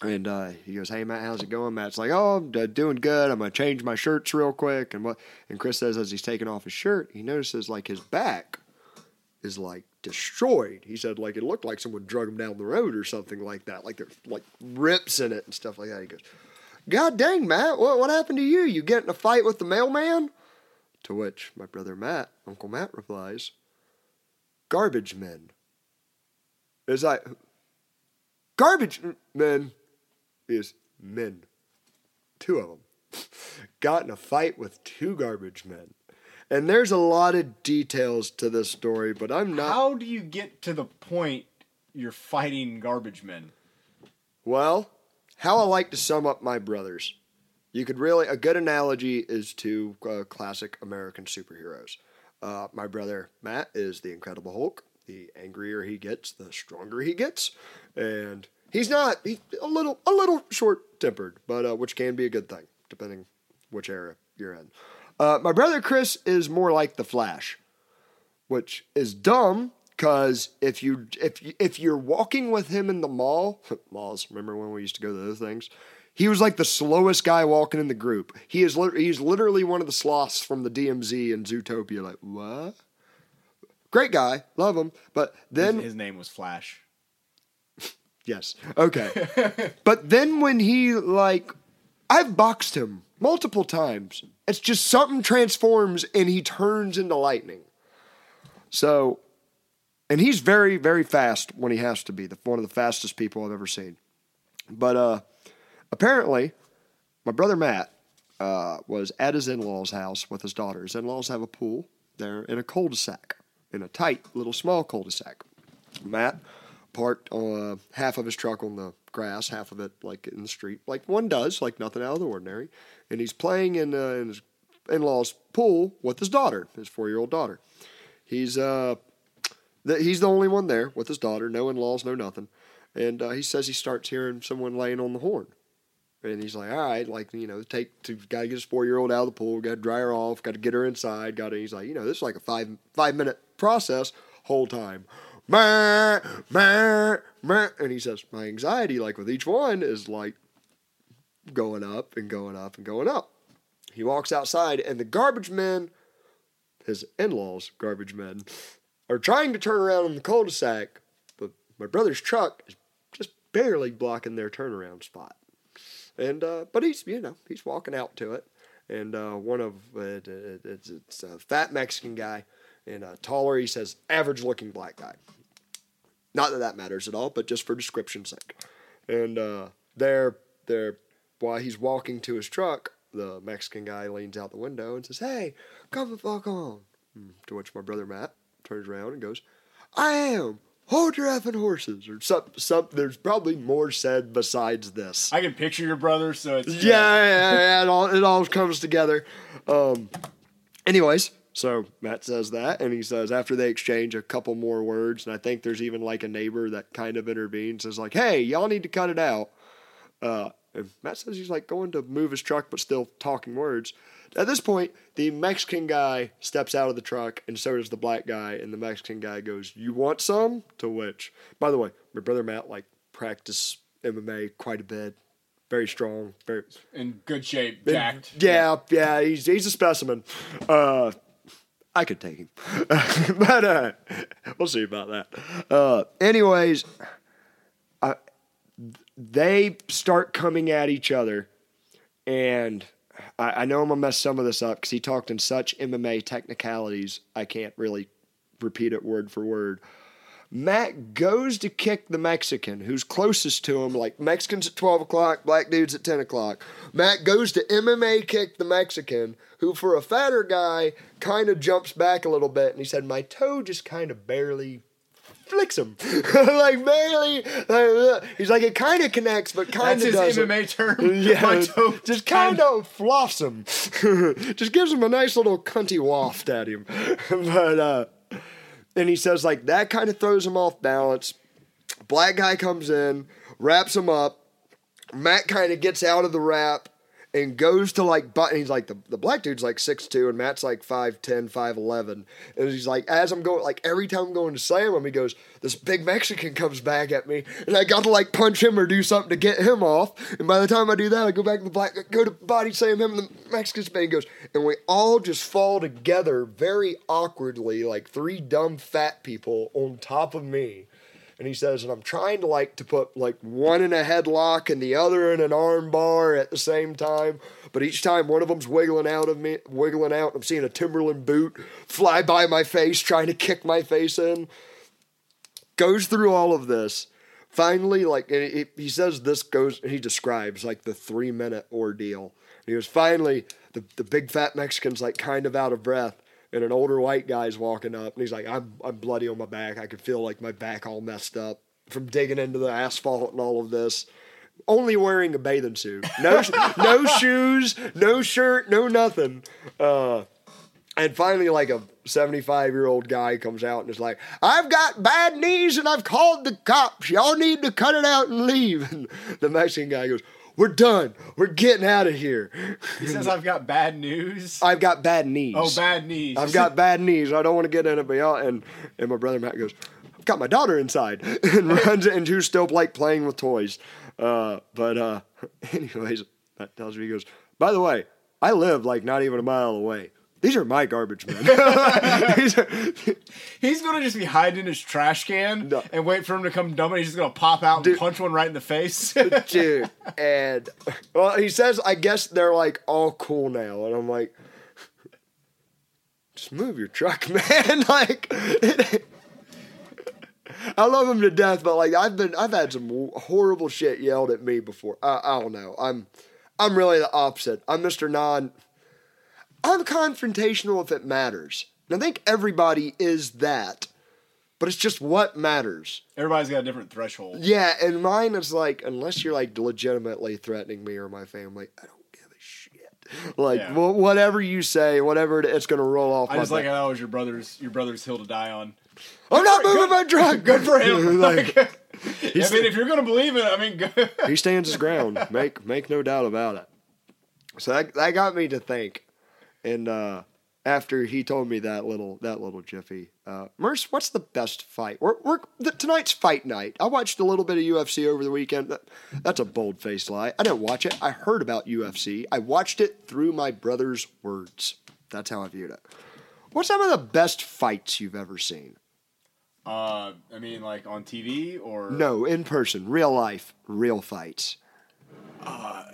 and uh, he goes, "Hey Matt, how's it going?" Matt's like, "Oh, I'm uh, doing good. I'm gonna change my shirts real quick." And what? And Chris says as he's taking off his shirt, he notices like his back is like destroyed. He said like it looked like someone drug him down the road or something like that. Like there's like rips in it and stuff like that. He goes, "God dang, Matt, what what happened to you? You get in a fight with the mailman?" To which my brother Matt, Uncle Matt, replies, Garbage men. Is like, garbage men is men. Two of them. Got in a fight with two garbage men. And there's a lot of details to this story, but I'm not. How do you get to the point you're fighting garbage men? Well, how I like to sum up my brothers. You could really, a good analogy is to uh, classic American superheroes. Uh, my brother Matt is the Incredible Hulk. The angrier he gets, the stronger he gets, and he's not he's a little a little short tempered, but uh, which can be a good thing depending which era you're in. Uh, my brother Chris is more like the Flash which is dumb because if you if you, if you're walking with him in the mall, malls. Remember when we used to go to those things? He was like the slowest guy walking in the group. He is lit- he's literally one of the sloths from the DMV and Zootopia. Like what? Great guy, love him. But then his, his name was Flash. Yes. Okay. but then when he like I've boxed him multiple times. It's just something transforms and he turns into lightning. So and he's very very fast when he has to be. The one of the fastest people I've ever seen. But uh apparently my brother Matt uh, was at his in-laws house with his daughter. His in-laws have a pool. They're in a cul-de-sac, in a tight little small cul-de-sac. Matt parked uh, half of his truck on the grass, half of it like in the street, like one does, like nothing out of the ordinary. And he's playing in, uh, in his in-laws' pool with his daughter, his four-year-old daughter. He's uh, the, he's the only one there with his daughter, no in-laws, no nothing. And uh, he says he starts hearing someone laying on the horn. And he's like, all right, like, you know, take to gotta get his four year old out of the pool, gotta dry her off, gotta get her inside, gotta he's like, you know, this is like a five five minute process whole time. And he says, My anxiety, like with each one, is like going up and going up and going up. he walks outside, and the garbage men, his in laws, garbage men, are trying to turn around in the cul de sac, but my brother's truck is just barely blocking their turnaround spot. And, uh, but he's, you know, he's walking out to it. And uh, one of it, it's, it's a fat Mexican guy, and uh, taller, he says, average looking black guy. Not that that matters at all, but just for description's sake. And uh, there, there, while he's walking to his truck, the Mexican guy leans out the window and says, "Hey, come the fuck on." Hmm, To which my brother Matt turns around and goes, "I am. Hold your effing horses." Or some, some. There's probably more said besides this. I can picture your brother, so it's Yeah, yeah, yeah, it all it all comes together. Um, anyways, so Matt says that, and he says after they exchange a couple more words, and I think there's even like a neighbor that kind of intervenes, is like, "Hey, y'all need to cut it out." Uh, and Matt says he's like going to move his truck, but still talking words. At this point, the Mexican guy steps out of the truck, and so does the black guy. And the Mexican guy goes, "You want some?" To which, by the way, my brother Matt like practice MMA quite a bit, very strong, very in good shape, jacked. yeah, yeah, he's he's a specimen. Uh, I could take him, but uh, we'll see about that. Uh, anyways, I, they start coming at each other, and I, I know I'm gonna mess some of this up because he talked in such MMA technicalities. I can't really repeat it word for word. Matt goes to kick the Mexican who's closest to him, like Mexicans at 12 o'clock, black dudes at 10 o'clock. Matt goes to MMA kick the Mexican, who, for a fatter guy, kind of jumps back a little bit. And he said, My toe just kind of barely flicks him. like, barely. like, uh, he's like, It kind of connects, but kind That's of his doesn't. MMA term. Yeah, My toe just kind of flops him. just gives him a nice little cunty waft at him. but uh and he says like that kind of throws him off balance. Black guy comes in, wraps him up. Matt kind of gets out of the wrap and goes to like but he's like the, the black dude's like six two and Matt's like 5'10, 5'11. And he's like, as I'm going like every time I'm going to slam him, he goes, This big Mexican comes back at me, and I got to like punch him or do something to get him off. And by the time I do that, I go back to the black go to body slam him and the Mexican man goes, and we all just fall together very awkwardly, like three dumb fat people on top of me. And he says, and I'm trying to like to put like one in a headlock and the other in an arm bar at the same time. But each time one of them's wiggling out of me, wiggling out. I'm seeing a Timberland boot fly by my face, trying to kick my face in. Goes through all of this. Finally, like he, says, this goes. He describes like the three minute ordeal. And he goes, finally, the the big fat Mexican's like kind of out of breath and an older white guy's walking up, and he's like, "I'm I'm bloody on my back. I can feel like my back all messed up from digging into the asphalt and all of this." Only wearing a bathing suit, no no shoes, no shirt, no nothing. Uh, and finally, like a 75 year old guy comes out and is like, I've got bad knees and I've called the cops. Y'all need to cut it out and leave. And the Mexican guy goes, We're done. We're getting out of here. He says I've got bad news. I've got bad knees. oh, bad knees. I've got bad knees. I don't want to get in it, but and and my brother Matt goes, I've got my daughter inside and runs and who's still like playing with toys. Uh, but uh, anyways, Matt tells me he goes, by the way, I live like not even a mile away. These are my garbage men. Are- He's gonna just be hiding in his trash can No. and wait for him to come dump it. He's just gonna pop out and punch one right in the face. dude. And well, he says, I guess they're like all cool now, and I'm like, just move your truck, man. like, I love him to death, but like I've been, I've had some horrible shit yelled at me before. I, I don't know. I'm, I'm really the opposite. I'm Mr. Non. I'm confrontational if it matters. And I think everybody is that, but it's just what matters. Everybody's got a different threshold. Yeah, and mine is like, unless you're like legitimately threatening me or my family, I don't give a shit. Like, Yeah. wh- whatever you say, whatever it, it's gonna roll off I just like how that was your brother's your brother's hill to die on. I'm not moving my truck. Good for him. like, Like, I mean, if you're gonna believe it, I mean, he stands his ground. Make make no doubt about it. So that that got me to think, and uh, after he told me that little that little jiffy. Uh, Merce, what's the best fight? We're, we're, the, tonight's fight night. I watched a little bit of UFC over the weekend. That, that's a bold faced lie. I didn't watch it. I heard about UFC. I watched it through my brother's words. That's how I viewed it. What's some of the best fights you've ever seen? Uh, I mean, like on TV or No, in person, real life, real fights. I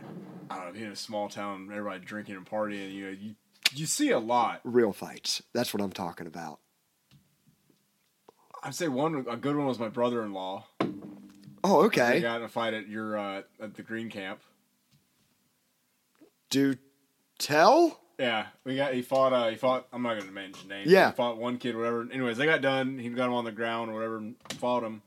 don't know. Being in a small town, everybody drinking and partying, you know, you you see a lot. Real fights. That's what I'm talking about. I'd say one a good one was my brother-in-law. Oh, We okay. got in a fight at your uh, at the Green Camp. Do tell? Yeah, we got he fought. Uh, he fought. I'm not gonna mention names. Yeah. he fought one kid. Whatever. Anyways, they got done. He got him on the ground or whatever. and Fought him.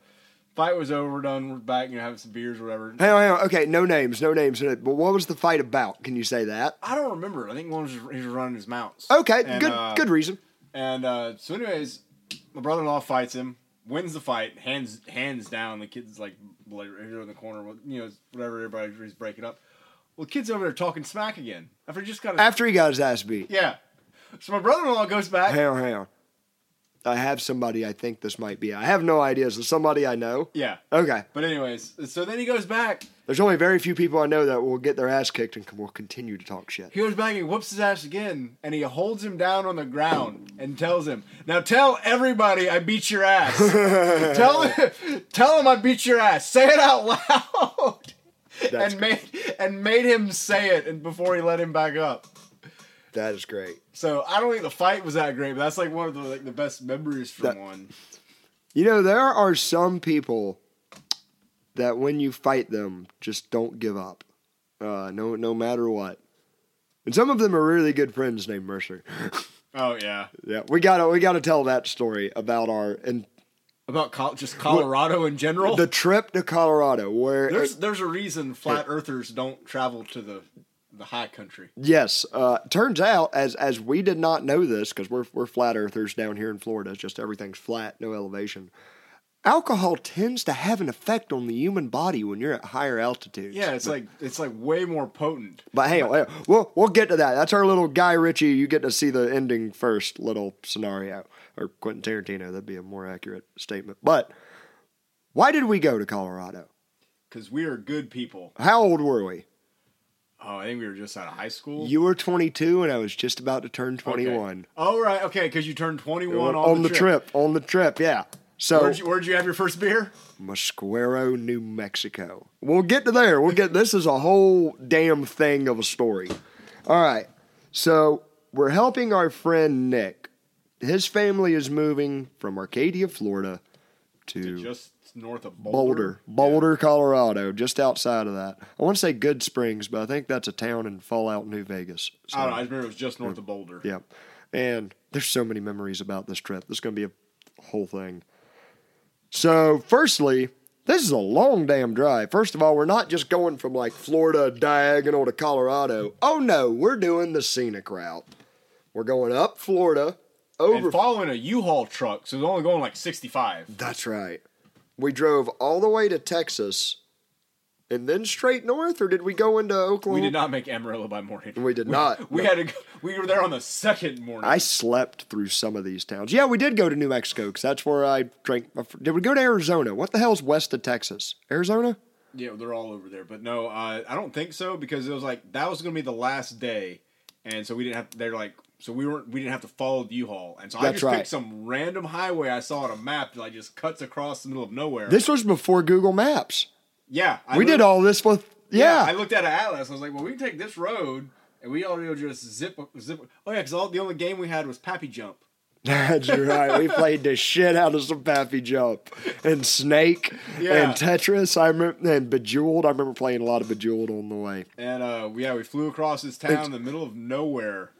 Fight was over. Done. We're back. You know, having some beers or whatever. Hang on, hang on. Okay, no names, no names. But what was the fight about? Can you say that? I don't remember. I think one was just, he was running his mounts. Okay, And, good, uh, good reason. And uh, so, anyways, my brother-in-law fights him, wins the fight, hands hands down. The kid's like, right here in the corner, you know, whatever. Everybody's breaking up. Well, the kid's over there talking smack again after he just got. A, After he got his ass beat. yeah. So my brother-in-law goes back. Hang on, hang on. I have somebody I think this might be. I have no idea. Is it somebody I know? Yeah. Okay. But anyways, so then he goes back. There's only very few people I know that will get their ass kicked and will continue to talk shit. He goes back and he whoops his ass again, and he holds him down on the ground and tells him, "Now tell everybody I beat your ass. tell tell him I beat your ass. Say it out loud." That's and made and made him say it, and before he let him back up. That is great. So I don't think the fight was that great, but that's like one of the like the best memories from That- one. You know, there are some people that when you fight them, just don't give up. Uh, no, no matter what. And some of them are really good friends named Mercer. Oh yeah, yeah, we gotta we gotta tell that story about our and about Col- just Colorado in general. the trip to Colorado where there's there's a reason flat earthers don't travel to the the high country. Yes, uh, turns out as as we did not know this because we're we're flat earthers down here in Florida. It's just everything's flat, no elevation. Alcohol tends to have an effect on the human body when you're at higher altitudes. Yeah, it's like it's like way more potent. But hey, we'll we'll get to that. That's our little Guy Ritchie. You get to see the ending first, little scenario, or Quentin Tarantino. That'd be a more accurate statement. But why did we go to Colorado? Because we are good people. How old were we? Oh, I think we were just out of high school. You were 22, and I was just about to turn 21. Oh right, okay, because you turned twenty one on, on the trip. On the trip, yeah. So Where'd you, where'd you have your first beer? Mosquero, New Mexico. We'll get to there. We'll get this is a whole damn thing of a story. All right. So we're helping our friend Nick. His family is moving from Arcadia, Florida to Just north of Boulder, Boulder. Boulder, Colorado, just outside of that. I want to say Goodsprings, but I think that's a town in Fallout, New Vegas. So, I don't know. I remember it was just north of Boulder. yeah. And there's so many memories about this trip. This is going to be a whole thing. So, firstly, this is a long damn drive. First of all, we're not just going from like Florida diagonal to Colorado. Oh no, we're doing the scenic route. We're going up Florida, over. And following a U-Haul truck, so it's only going like sixty five. That's right. We drove all the way to Texas and then straight north, or did we go into Oklahoma? We did not make Amarillo by morning. We did not. We No. had to. Go, we were there on the second morning. I slept through some of these towns. Yeah, we did go to New Mexico because that's where I drank. My, fr- did we go to Arizona? What the hell's west of Texas? Arizona? Yeah, they're all over there. But no, uh, I don't think so because it was like that was going to be the last day, and so we didn't have. They're like, so we weren't. We didn't have to follow the U-Haul, and so I just right. picked some random highway I saw on a map that like just cuts across the middle of nowhere. This was before Google Maps. yeah, I we did all this with yeah. I looked at an atlas. I was like, well, we can take this road, and we already just zip zip. Oh yeah, because all the only game we had was Papi Jump. That's right. We played the shit out of some Papi Jump and Snake Yeah. and Tetris. I remember and Bejeweled. I remember playing a lot of Bejeweled on the way. And uh, yeah, we flew across this town in the middle of nowhere,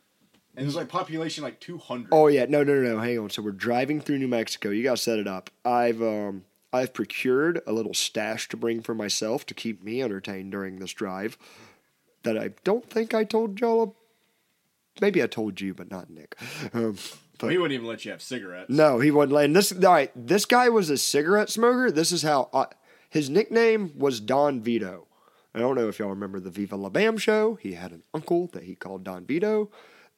and there's like population like 200. Oh yeah, no, no, no, no. Hang on. So we're driving through New Mexico. You gotta set it up. I've um I've procured a little stash to bring for myself to keep me entertained during this drive. That I don't think I told y'all. Maybe I told you, but not Nick. Um, but he wouldn't even let you have cigarettes. no, he wouldn't. And this, all right, this guy was a cigarette smoker. This is how I, his nickname was Don Vito. I don't know if y'all remember the Viva La Bam show. He had an uncle that he called Don Vito.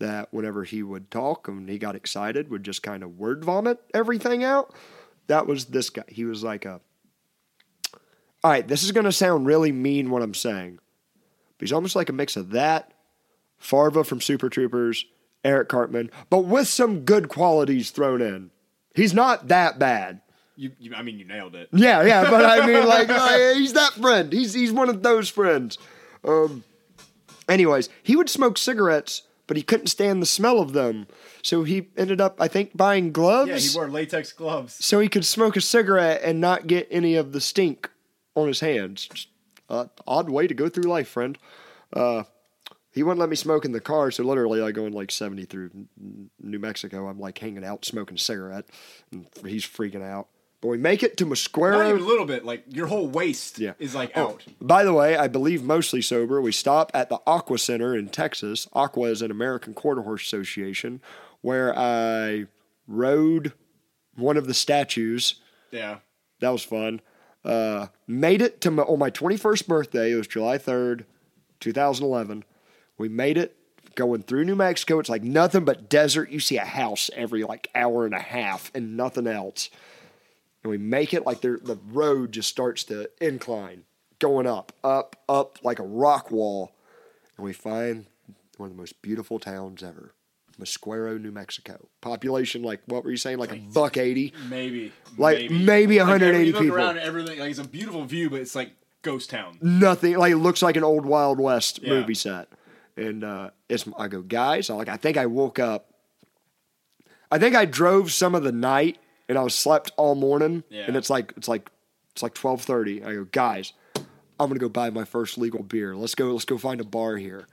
That whenever he would talk and he got excited, would just kind of word vomit everything out. That was this guy. He was like a. All right, this is going to sound really mean what I'm saying, but he's almost like a mix of that, Farva from Super Troopers, Eric Cartman, but with some good qualities thrown in. He's not that bad. You, you, I mean, you nailed it. Yeah, yeah, but I mean, like, uh, he's that friend. He's he's one of those friends. Um, anyways, he would smoke cigarettes, but he couldn't stand the smell of them, so he ended up, I think, buying gloves Yeah, he wore latex gloves. so he could smoke a cigarette and not get any of the stink on his hands. Just, uh, odd way to go through life, friend. Uh, he wouldn't let me smoke in the car, so literally, I go in like 70 through New Mexico. I'm like hanging out, smoking a cigarette, and he's freaking out. But we make it to Not even a little bit. Like your whole waist Yeah. is like Oh, out. By the way, I believe mostly sober. We stop at the Aqua Center in Texas. Aqua is an American quarter horse association where I rode one of the statues. Yeah. That was fun. Uh, made it to my, on my 21st birthday. It was July 3rd, 2011. We made it going through New Mexico. It's like nothing but desert. You see a house every like hour and a half and nothing else. And we make it like the the road just starts to incline, going up, up, up like a rock wall. And we find one of the most beautiful towns ever. Mosquero, New Mexico. Population like what were you saying? Like a buck eighty. Maybe. Like, maybe Like, 180 every- you look people. around and everything. Like it's a beautiful view, but it's like ghost town. nothing like it looks like an old Wild West Yeah. movie set. And uh, it's I go, guys, I like I think I woke up. I think I drove some of the night and I was slept all morning. Yeah. And it's like it's like it's like twelve thirty. I go, guys, I'm gonna go buy my first legal beer. Let's go. Let's go find a bar here.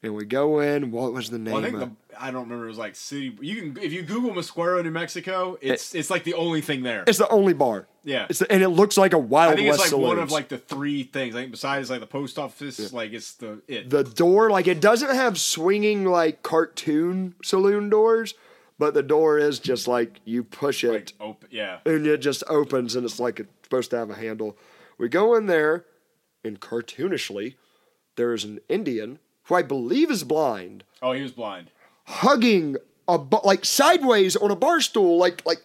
And we go in. What was the name? Well, I think the I don't remember. It was like city. You can if you Google Mosquero, New Mexico, it's it's like the only thing there. it's the only bar. Yeah. It's the, and it looks like a Wild I think West it's like one of like the three things. I think besides like the post office, like it's the it. the door like it doesn't have swinging like cartoon saloon doors but the door is just like you push it like open. Yeah. and it just opens and it's like it's supposed to have a handle we go in there and cartoonishly there's an indian who i believe is blind Oh, he was blind. hugging a bu- like sideways on a bar stool like like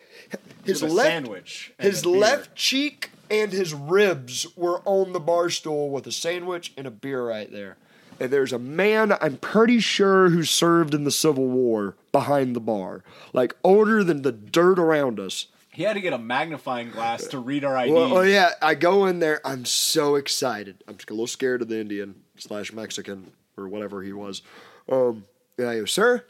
his left sandwich. his left cheek and his ribs were on the bar stool with a sandwich and a beer right there. And there's a man, I'm pretty sure, who served in the Civil War behind the bar, like older than the dirt around us. He had to get a magnifying glass to read our ID. Well, oh yeah, I go in there. I'm so excited. I'm just a little scared of the Indian slash Mexican or whatever he was. Um, and I go, sir,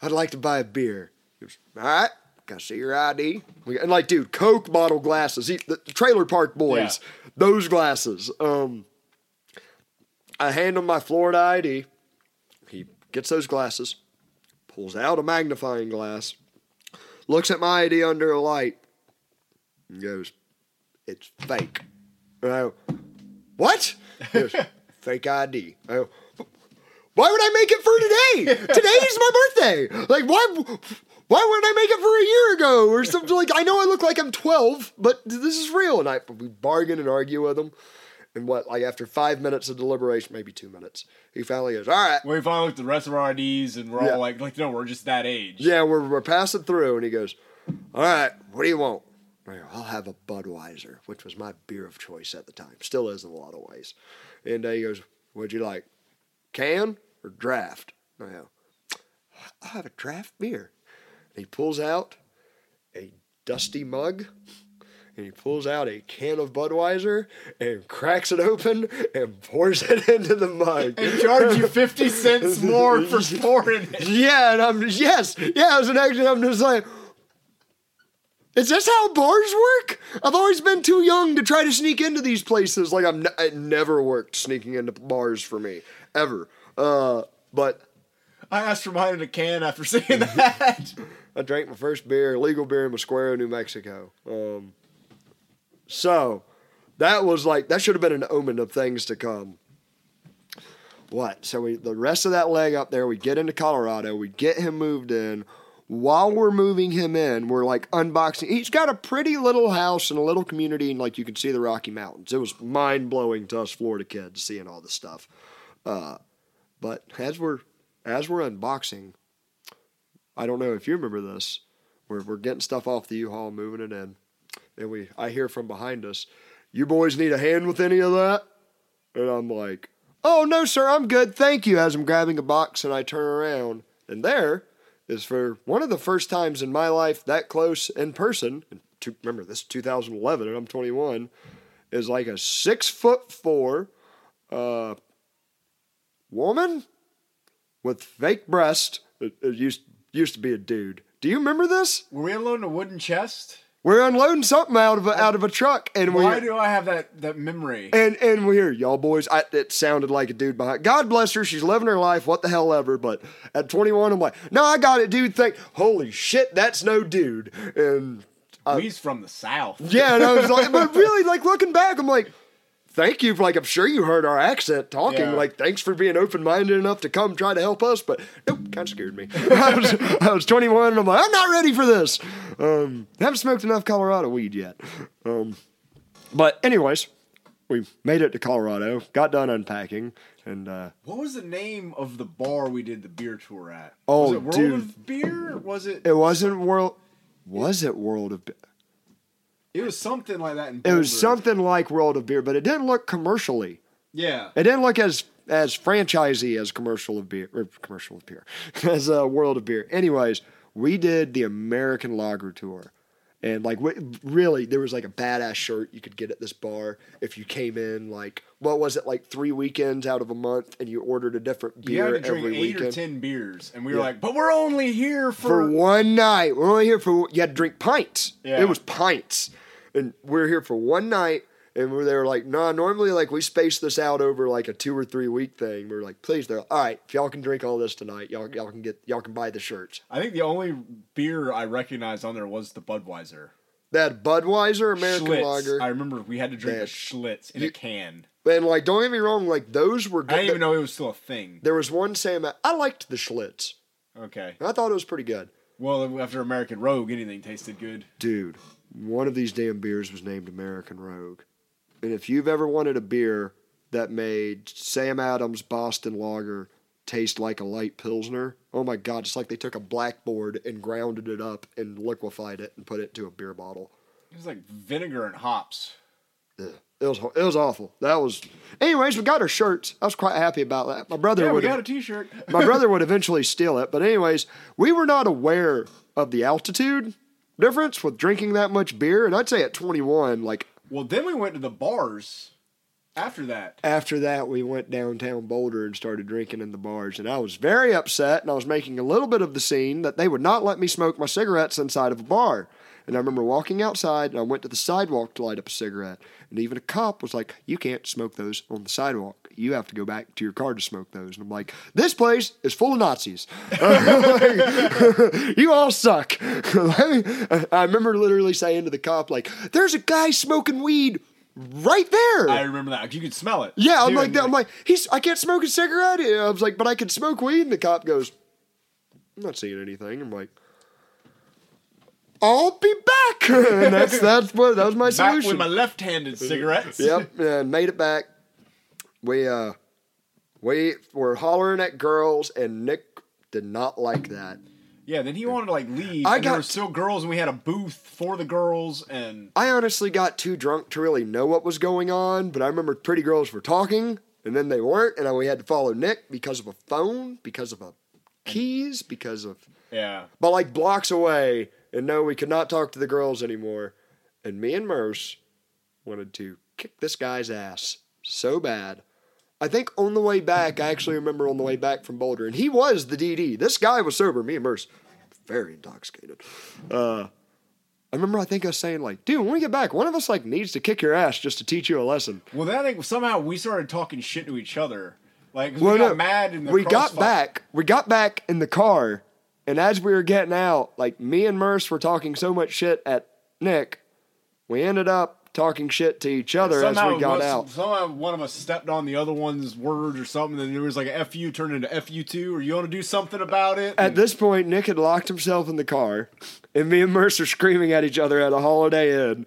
I'd like to buy a beer. He goes, all right, gotta see your ID. And like, dude, Coke bottle glasses. He, the trailer park boys, those glasses. Um, I hand him my Florida ID. He gets those glasses, pulls out a magnifying glass, looks at my ID under a light, and goes, it's fake. And I go, what? He goes, fake ID. I go, why would I make it for today? Today's my birthday. Like, why? Why wouldn't I make it for a year ago or something? Like, I know I look like I'm 12, but this is real. And I we bargain and argue with him. And what? Like after five minutes of deliberation, maybe two minutes, he finally goes, "All right, we finally looked at the rest of our IDs, and we're Yeah. all like, like, no, we're just that age. Yeah, we're, we're passing through. And he goes, All right, what do you want? Go, I'll have a Budweiser, which was my beer of choice at the time. Still is in a lot of ways. And uh, he goes, What'd you like? Can or draft? And I go, I'll have a draft beer. And he pulls out a dusty mug. And he pulls out a can of Budweiser and cracks it open and pours it into the mug. And charge you fifty cents more for pouring it. Yeah, and I'm yes, yeah. As an actor, I'm just like, is this how bars work? I've always been too young to try to sneak into these places. Like I'm, ne- it never worked sneaking into bars for me ever. Uh, but I asked for mine in a can after seeing that. I drank my first beer, legal beer in Mosquero, New Mexico. Um, so that was like that should have been an omen of things to come. What? So we the rest of that leg up there, we get into Colorado, we get him moved in. While we're moving him in, we're like unboxing. He's got a pretty little house and a little community, and like you can see the Rocky Mountains. It was mind blowing to us Florida kids seeing all this stuff. Uh, but as we're as we're unboxing, I don't know if you remember this. We're we're getting stuff off the U-Haul, moving it in, and we I hear from behind us, "You boys need a hand with any of that?" And I'm like, "Oh no, sir, I'm good, thank you." As I'm grabbing a box and I turn around, and there is for one of the first times in my life that close in person. To, remember, this is 2011, and I'm 21. Is like a six foot four uh, woman with fake breast. It, it used used to be a dude. Do you remember this? Were we unloading a wooden chest? We're unloading something out of a, out of a truck, and we Why do I have that that memory? and and we hear y'all boys. I, it sounded like a dude behind. God bless her. She's living her life. What the hell ever. But at 21, I'm like, no, I got it, dude. Think, holy shit, that's no dude. And uh, he's from the south. yeah, and I was like, but really, like looking back, I'm like, thank you for like I'm sure you heard our accent talking. Yeah. Like, thanks for being open minded enough to come try to help us. But nope, kind of scared me. I was I was 21 and I'm like, I'm not ready for this. Um, haven't smoked enough Colorado weed yet. Um, but anyways, we made it to Colorado, got done unpacking, and uh, What was the name of the bar we did the beer tour at? Oh, was it World dude. of Beer? Was it? it wasn't world. Was it World of? Be- It was something like that. In It was something like World of Beer, but it didn't look commercially. Yeah. It didn't look as as franchisey as commercial of beer or commercial of beer as a world of beer. Anyways, we did the American Lager tour, and like really, there was like a badass shirt you could get at this bar if you came in like what was it like three weekends out of a month and you ordered a different You had beer to drink every eight weekend or ten beers, and we were Yeah. like, "But we're only here for for." one night. We're only here for you had to drink pints. Yeah. It was pints, and we're here for one night. And we're there like, nah. Normally, like we space this out over like a two or three week thing. We're like, please, they're all right. If y'all can drink all this tonight, y'all y'all can get y'all can buy the shirts. I think the only beer I recognized on there was the Budweiser. That Budweiser American Schlitz. Lager, I remember we had to drink a Schlitz in You- a can. and like, don't get me wrong, like those were. I didn't even know it was still a thing. There was one saying I liked the Schlitz. Okay. I thought it was pretty good, Well, after American Rogue, anything tasted good. dude. One of these damn beers was named American Rogue. And if you've ever wanted a beer that made Sam Adams Boston Lager taste like a light Pilsner, oh my God, it's like they took a blackboard and grounded it up and liquefied it and put it into a beer bottle. It was like vinegar and hops. Ugh. It was it was awful. That was. Anyways, we got our shirts. I was quite happy about that. My brother Yeah, we would got a T-shirt. my brother would eventually steal it. But anyways, we were not aware of the altitude difference with drinking that much beer. And I'd say at 21, like Well, then we went to the bars. After that, after that, we went downtown Boulder and started drinking in the bars. And I was very upset, and I was making a little bit of the scene that they would not let me smoke my cigarettes inside of a bar. And I remember walking outside, and I went to the sidewalk to light up a cigarette. And even a cop was like, You can't smoke those on the sidewalk. You have to go back to your car to smoke those. And I'm like, This place is full of Nazis. you all suck. I remember literally saying to the cop, like, There's a guy smoking weed right there. I remember that. You could smell it. Yeah, I'm Dude, like, I'm like, he's, I can't smoke a cigarette. I was like, but I can smoke weed. And the cop goes, I'm not seeing anything. I'm like, I'll be back. and that's that's what that was my back solution. with my left-handed cigarettes. yep, and made it back. We uh, we were hollering at girls, and Nick did not like that. Yeah. Then he wanted to like leave. I and there got- were still girls, and we had a booth for the girls, and I honestly got too drunk to really know what was going on, but I remember pretty girls were talking, and then they weren't, and we had to follow Nick because of a phone, because of a keys, because of yeah. but like blocks away, and no, we could not talk to the girls anymore. And me and Merce wanted to kick this guy's ass so bad. I think on the way back, I actually remember on the way back from Boulder, and he was the DD. This guy was sober. Me and Merce, very intoxicated. Uh, I remember I think I was saying like, dude, when we get back, one of us like needs to kick your ass just to teach you a lesson. Well, then I think somehow we started talking shit to each other. Like Well, we got no, mad in the we got back. We got back in the car, and as we were getting out, like me and Merce were talking so much shit at Nick, we ended up talking shit to each other Somehow, as we got was- out. somehow one of us stepped on the other one's words or something, and it was like a "fu" turned into "fu two," or you want to do something about it? At this point, Nick had locked himself in the car, and me and Mercer screaming at each other at a Holiday Inn,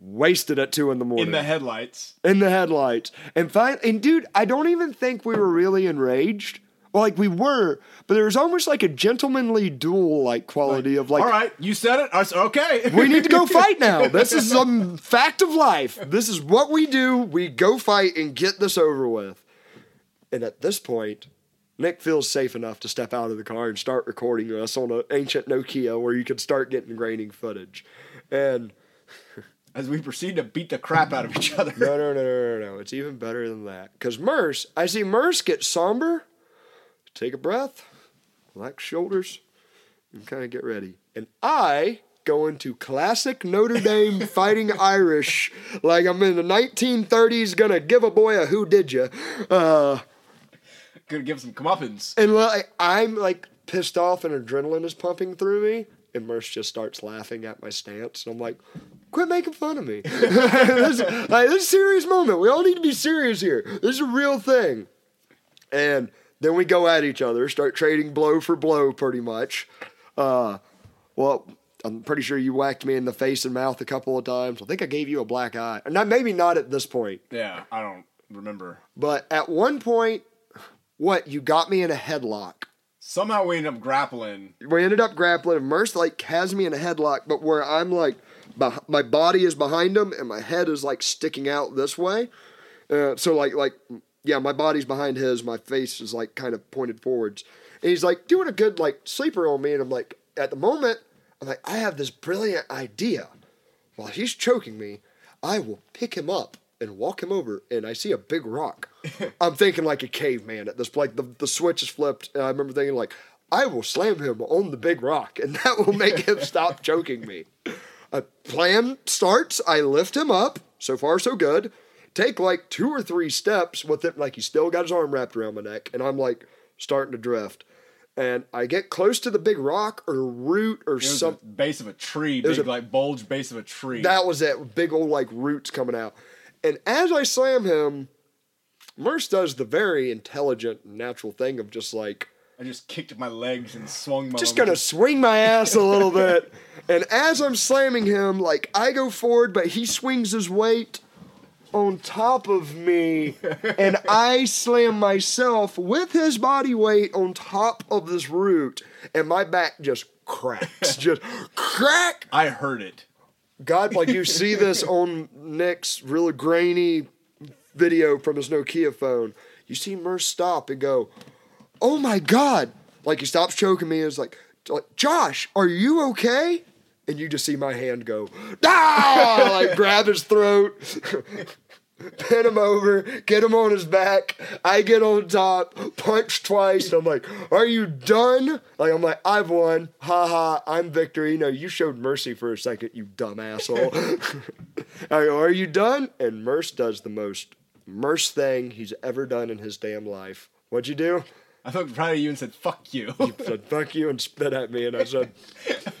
wasted at two in the morning in the headlights. in the headlights. And fine, and dude, I don't even think we were really enraged. Like we were, but there was almost like a gentlemanly duel like quality of like All right, you said it. I said, okay. we need to go fight now. This is some fact of life. This is what we do. We go fight and get this over with. And at this point, Nick feels safe enough to step out of the car and start recording us on an ancient Nokia where you could start getting graining footage. And As we proceed to beat the crap out of each other. no, no, no, no, no, no. It's even better than that. Because Merce, I see Merce get somber, take a breath, relax shoulders, and kind of get ready. And I go into classic Notre Dame fighting Irish, like I'm in the 1930s, gonna give a boy a who did ya. Uh, Gonna give some comeuppance. and like I'm like pissed off and adrenaline is pumping through me. And Merce just starts laughing at my stance. And I'm like, quit making fun of me. this, like, this is a serious moment. We all need to be serious here. This is a real thing. And then we go at each other, start trading blow for blow pretty much. Uh, well, I'm pretty sure you whacked me in the face and mouth a couple of times. I think I gave you a black eye. Not, maybe not at this point. Yeah, I don't remember. But at one point, what? You got me in a headlock. Somehow we ended up grappling. we ended up grappling Merce like has me in a headlock, but where I'm like, my body is behind him and my head is like sticking out this way. Uh, so like like yeah, my body's behind his, my face is like kind of pointed forwards, and he's like doing a good like sleeper on me, and I'm like at the moment I'm like I have this brilliant idea. While he's choking me, I will pick him up and walk him over, and I see a big rock. I'm thinking like a caveman at this point. Like the, the switch is flipped, and I remember thinking like, I will slam him on the big rock, and that will make him stop choking me. A plan starts. I lift him up. So far, so good. Take like two or three steps with it, like he's still got his arm wrapped around my neck, and I'm like starting to drift. And I get close to the big rock or root or It was some base of a tree, was big a- like bulge base of a tree. that was it. Big old like roots coming out. And as I slam him, Merce does the very intelligent, natural thing of just like, I just kicked my legs and swung my. just gonna swing my ass a little bit. And as I'm slamming him, like I go forward, but he swings his weight on top of me, and I slam myself with his body weight on top of this root, and my back just cracks, just crack. I heard it. God, like you see this on Nick's really grainy video from his Nokia phone. You see Merce stop and go, "Oh my God!" Like he stops choking me and is like, like, "Josh, are you okay?" And you just see my hand go, "Ah!" Like grab his throat. Pin him over, get him on his back. I get on top, punch twice. And I'm like, "Are you done?" Like I'm like, "I've won, ha ha. I'm victory." No, you showed mercy for a second, you dumb asshole. I go, "Are you done?" And Merce does the most Merce thing he's ever done in his damn life. What'd you do? I looked right at you and said, "Fuck you." He said, "Fuck you," and spit at me. And I said,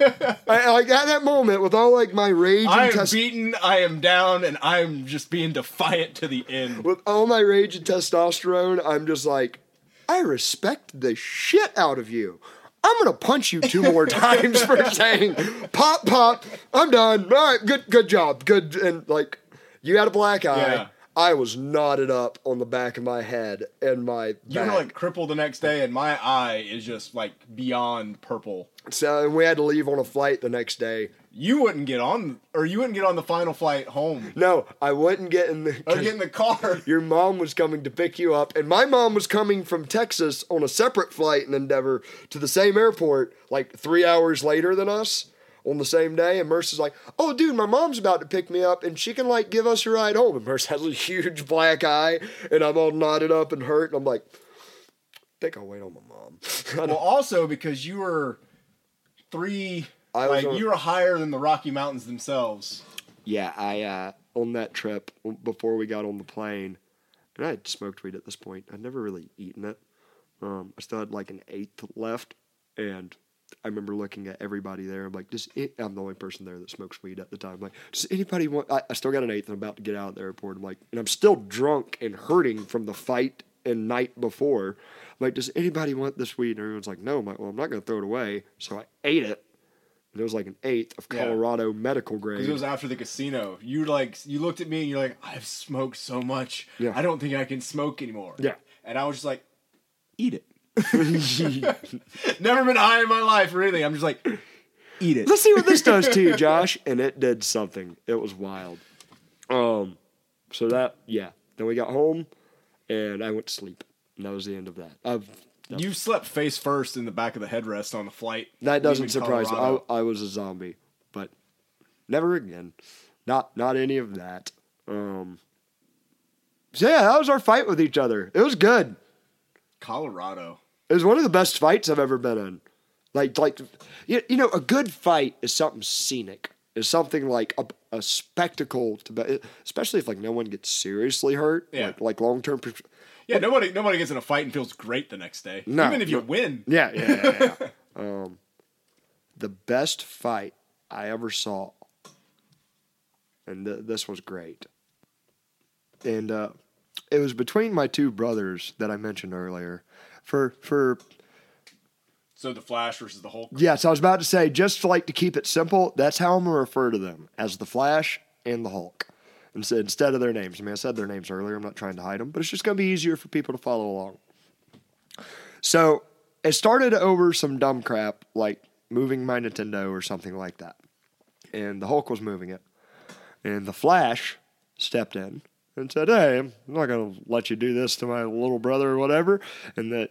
I, like at that moment, with all like my rage I and am test- beaten. I am down, and I'm just being defiant to the end. with all my rage and testosterone, I'm just like, I respect the shit out of you. I'm gonna punch you two more times for saying pop pop. I'm done. All right, good good job. Good and like you had a black eye. Yeah. I was knotted up on the back of my head and my You were back. like crippled the next day, and my eye is just like beyond purple. so and we had to leave on a flight the next day. You wouldn't get on, or you wouldn't get on the final flight home, No, I wouldn't get in the. or get in the car. your mom was coming to pick you up, and my mom was coming from Texas on a separate flight in Endeavor to the same airport, like three hours later than us on the same day. And Merce is like, "Oh, dude, my mom's about to pick me up, and she can like give us a ride home." And Merce has a huge black eye, and I'm all knotted up and hurt, and I'm like, "I think I'll wait on my mom." Well, also because you were three, I like on- you were higher than the Rocky Mountains themselves. yeah, I uh, on that trip before we got on the plane, and I had smoked weed at this point. I'd never really eaten it. Um, I still had like an eighth left, and I remember looking at everybody there. I'm like, does it, I'm the only person there that smokes weed at the time. I'm like, does anybody want? I, I still got an eighth. and I'm about to get out of the airport. I'm like, and I'm still drunk and hurting from the fight and night before. I'm like, does anybody want this weed? And everyone's like, no. I'm like, well, I'm not going to throw it away. So I ate it. And it was like an eighth of Yeah. Colorado medical grade. It was after the casino. You like you looked at me and you're like, I've smoked so much. Yeah. I don't think I can smoke anymore. Yeah. And I was just like, eat it. Never been high in my life or anything. I'm just like, eat it. Let's see what this does to you, Josh. And it did something. It was wild. Um, so that yeah. Then we got home, and I went to sleep. And that was the end of that. I've, You slept face first in the back of the headrest on the flight. that doesn't surprise me. I, I was a zombie, but never again. Not not any of that. Um. So yeah, that was our fight with each other. It was good. Colorado. It was one of the best fights I've ever been in. Like, like, you, you know, a good fight is something scenic. Is something like a, a spectacle to be, especially if like no one gets seriously hurt. Yeah. Like, like long term. Yeah, nobody nobody gets in a fight and feels great the next day. No, Even if you no. win. Yeah, yeah, yeah. yeah. um, the best fight I ever saw, and th- this was great. And uh, it was between my two brothers that I mentioned earlier. For for So the Flash versus the Hulk. Yes, I was about to say, just like to keep it simple, that's how I'm going to refer to them as the Flash and the Hulk instead instead of their names. I mean, I said their names earlier. I'm not trying to hide them, but it's just going to be easier for people to follow along. So it started over some dumb crap like moving my Nintendo or something like that. And the Hulk was moving it. And the Flash stepped in and said, Hey, I'm not going to let you do this to my little brother or whatever. And that,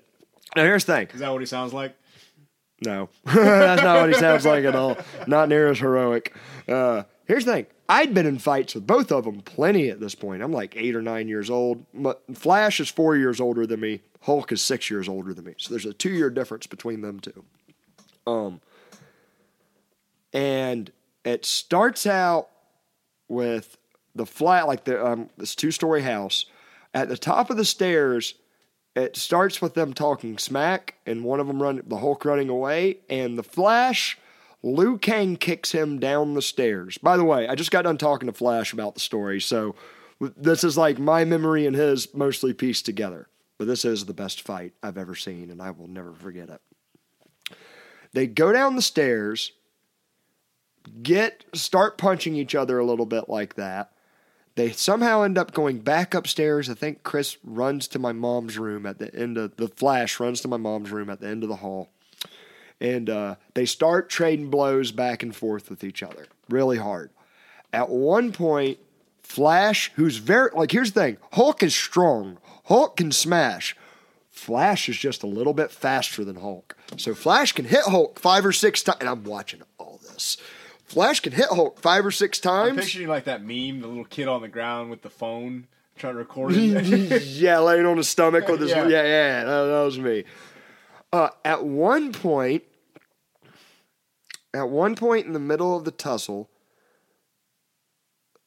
now here's the thing. Is that what he sounds like? No, that's not what he sounds like at all. Not near as heroic. Uh, here's the thing: I'd been in fights with both of them plenty at this point. I'm like eight or nine years old. But Flash is four years older than me. Hulk is six years older than me. So there's a two year difference between them two. Um, and it starts out with the flat, like the um, this two story house. At the top of the stairs, it starts with them talking smack and one of them run the Hulk running away and the Flash Liu Kang kicks him down the stairs. By the way, I just got done talking to Flash about the story, so this is like my memory and his mostly pieced together. But this is the best fight I've ever seen and I will never forget it. They go down the stairs, get start punching each other a little bit like that. They somehow end up going back upstairs. I think Chris runs to my mom's room at the end of the Flash runs to my mom's room at the end of the hall, and uh, they start trading blows back and forth with each other really hard. At one point, Flash, who's very like here's the thing: Hulk is strong. Hulk can smash. Flash is just a little bit faster than Hulk. So Flash can hit Hulk five or six times. And I'm watching all this. Flash can hit Hulk five or six I'm times. picturing like that meme, the little kid on the ground with the phone trying to record it. yeah, laying on his stomach with his yeah, Yeah. yeah, that, that was me. Uh, at one point, at one point in the middle of the tussle,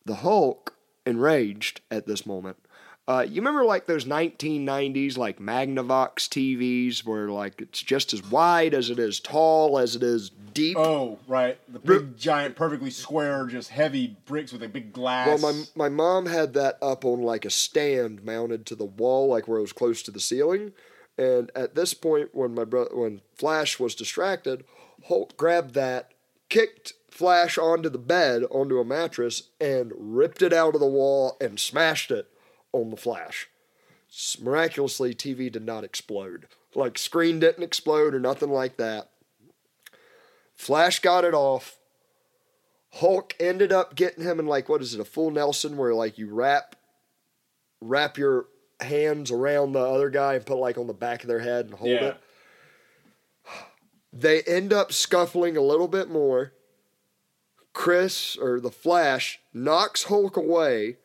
the Hulk, enraged at this moment. Uh, you remember like those 1990s like Magnavox TVs where like it's just as wide as it is tall as it is deep. oh, right. The big, giant, perfectly square, just heavy bricks with a big glass. Well, my my mom had that up on like a stand mounted to the wall, like where it was close to the ceiling. And at this point, when my bro- when Flash was distracted, Hulk grabbed that, kicked Flash onto the bed, onto a mattress, and ripped it out of the wall and smashed it on the Flash. Miraculously, TV did not explode. Like screen didn't explode or nothing like that. Flash got it off. Hulk ended up getting him in like what is it, a full Nelson where like you wrap wrap your hands around the other guy and put like on the back of their head and hold yeah. it. They end up scuffling a little bit more. Chris or the Flash knocks Hulk away,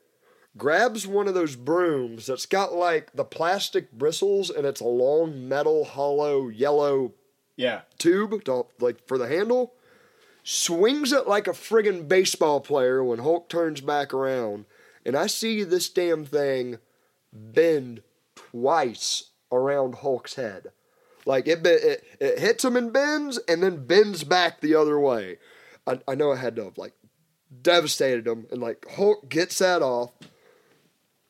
grabs one of those brooms that's got like the plastic bristles and it's a long metal hollow yellow Yeah. tube to, like for the handle, swings it like a friggin' baseball player when Hulk turns back around, and I see this damn thing bend twice around Hulk's head. Like it, it, it hits him and bends, and then bends back the other way. I, I know I had to have like devastated him, and like Hulk gets that off.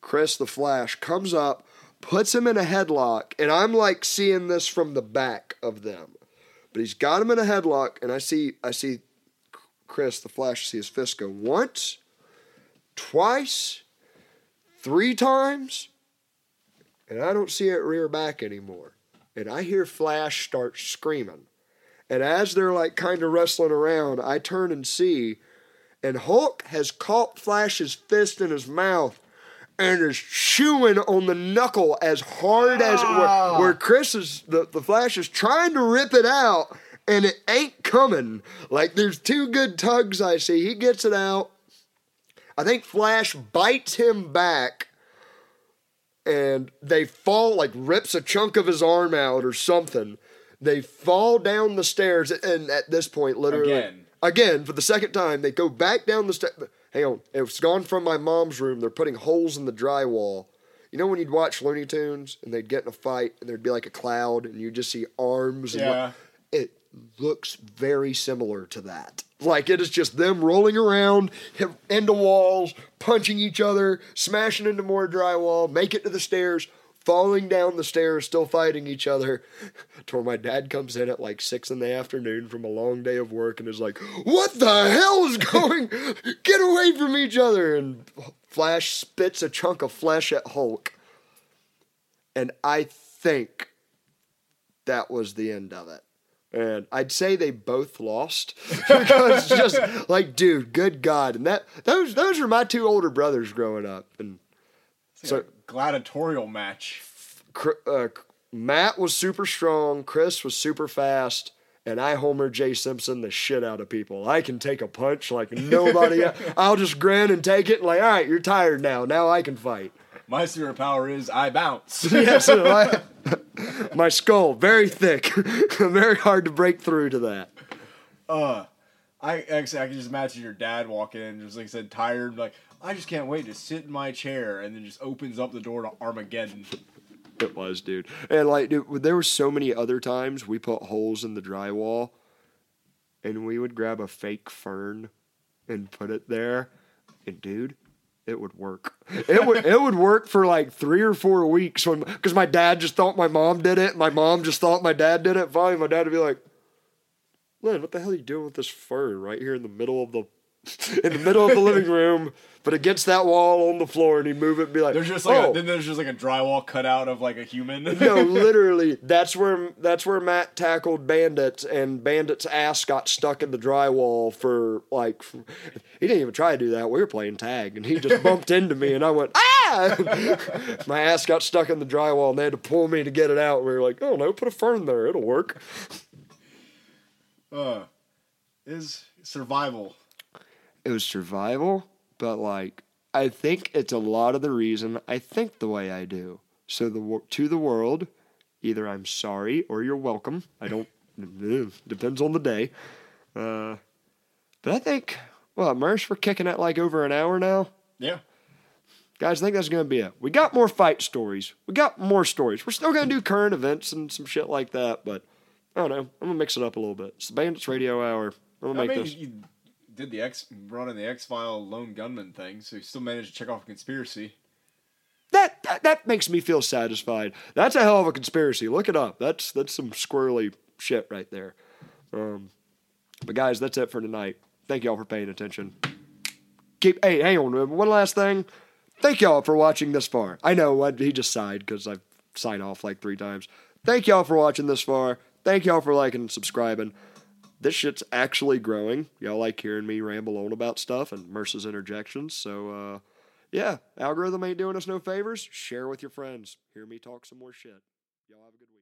Chris the Flash comes up, puts him in a headlock, and I'm like seeing this from the back of them. But he's got him in a headlock, and I see I see Chris the Flash see his fist go once, twice, three times, and I don't see it rear back anymore. and I hear Flash start screaming. And as they're like kind of wrestling around, I turn and see, and Hulk has caught Flash's fist in his mouth and is chewing on the knuckle as hard as where, ah. where Chris is the, the Flash is trying to rip it out and it ain't coming. Like there's two good tugs I see. He gets it out. I think Flash bites him back and they fall like rips a chunk of his arm out or something. They fall down the stairs and at this point literally Again. again for the second time they go back down the stairs. Hang on, it's gone from my mom's room. They're putting holes in the drywall. You know when you'd watch Looney Tunes and they'd get in a fight and there'd be like a cloud and you just see arms and Yeah. what- it looks very similar to that. Like it is just them rolling around into walls, punching each other, smashing into more drywall, make it to the stairs, falling down the stairs, still fighting each other. To where my dad comes in at like six in the afternoon from a long day of work and is like, "What the hell is going? Get away from each other!" And Flash spits a chunk of flesh at Hulk, and I think that was the end of it. And I'd say they both lost because just like, dude, good God, and that those those were my two older brothers growing up, and So- gladiatorial match. Uh, Matt was super strong, Chris was super fast, and I Homer J Simpson the shit out of people. I can take a punch like nobody. else. I'll just grin and take it. Like, all right, you're tired now. Now I can fight. My superpower is I bounce. Yes, I- my skull very thick, very hard to break through to that. Uh, I actually I can just imagine your dad walking in, just like I said, tired, like I just can't wait to sit in my chair, and then just opens up the door to Armageddon. It was, dude. And like, dude, there were so many other times we put holes in the drywall, and we would grab a fake fern and put it there, and dude, it would work. It would it would work for like three or four weeks when because my dad just thought my mom did it, my mom just thought my dad did it. Finally, my dad would be like, "Lynn, what the hell are you doing with this fern right here in the middle of the in the middle of the living room, but against that wall on the floor?" And he'd move it and be like, There's just like "Oh." a, then there's just like a drywall cutout of like a human. no, literally, that's where that's where Matt tackled bandits, and bandits' ass got stuck in the drywall for like he didn't even try to do that. We were playing tag, and he just bumped into me, and I went ah. My ass got stuck in the drywall, and they had to pull me to get it out. We were like, oh no, put a fern there, it'll work. Uh, is survival. It was survival, but like I think it's a lot of the reason I think the way I do. So the to the world, either I'm sorry or you're welcome. I don't depends on the day. Uh, but I think well, Merce, we're kicking at like over an hour now. Yeah. Guys, I think that's going to be it. We got more fight stories. We got more stories. We're still going to do current events and some shit like that, but I don't know. I'm to mix it up a little bit. It's the Bandits Radio Hour. I'm going I make mean, this. you did the X running the X File lone gunman thing, so you still managed to check off a conspiracy. That, that that makes me feel satisfied. That's a hell of a conspiracy. Look it up. That's that's some squirrely shit right there. Um, but guys, that's it for tonight. Thank y'all for paying attention. Keep hey, hang on. One last thing. Thank y'all for watching this far. I know what he just sighed because I've signed off like three times. Thank y'all for watching this far. Thank y'all for liking and subscribing. This shit's actually growing. Y'all like hearing me ramble on about stuff and Merce's interjections. So uh yeah, algorithm ain't doing us no favors. Share with your friends. Hear me talk some more shit. Y'all have a good week.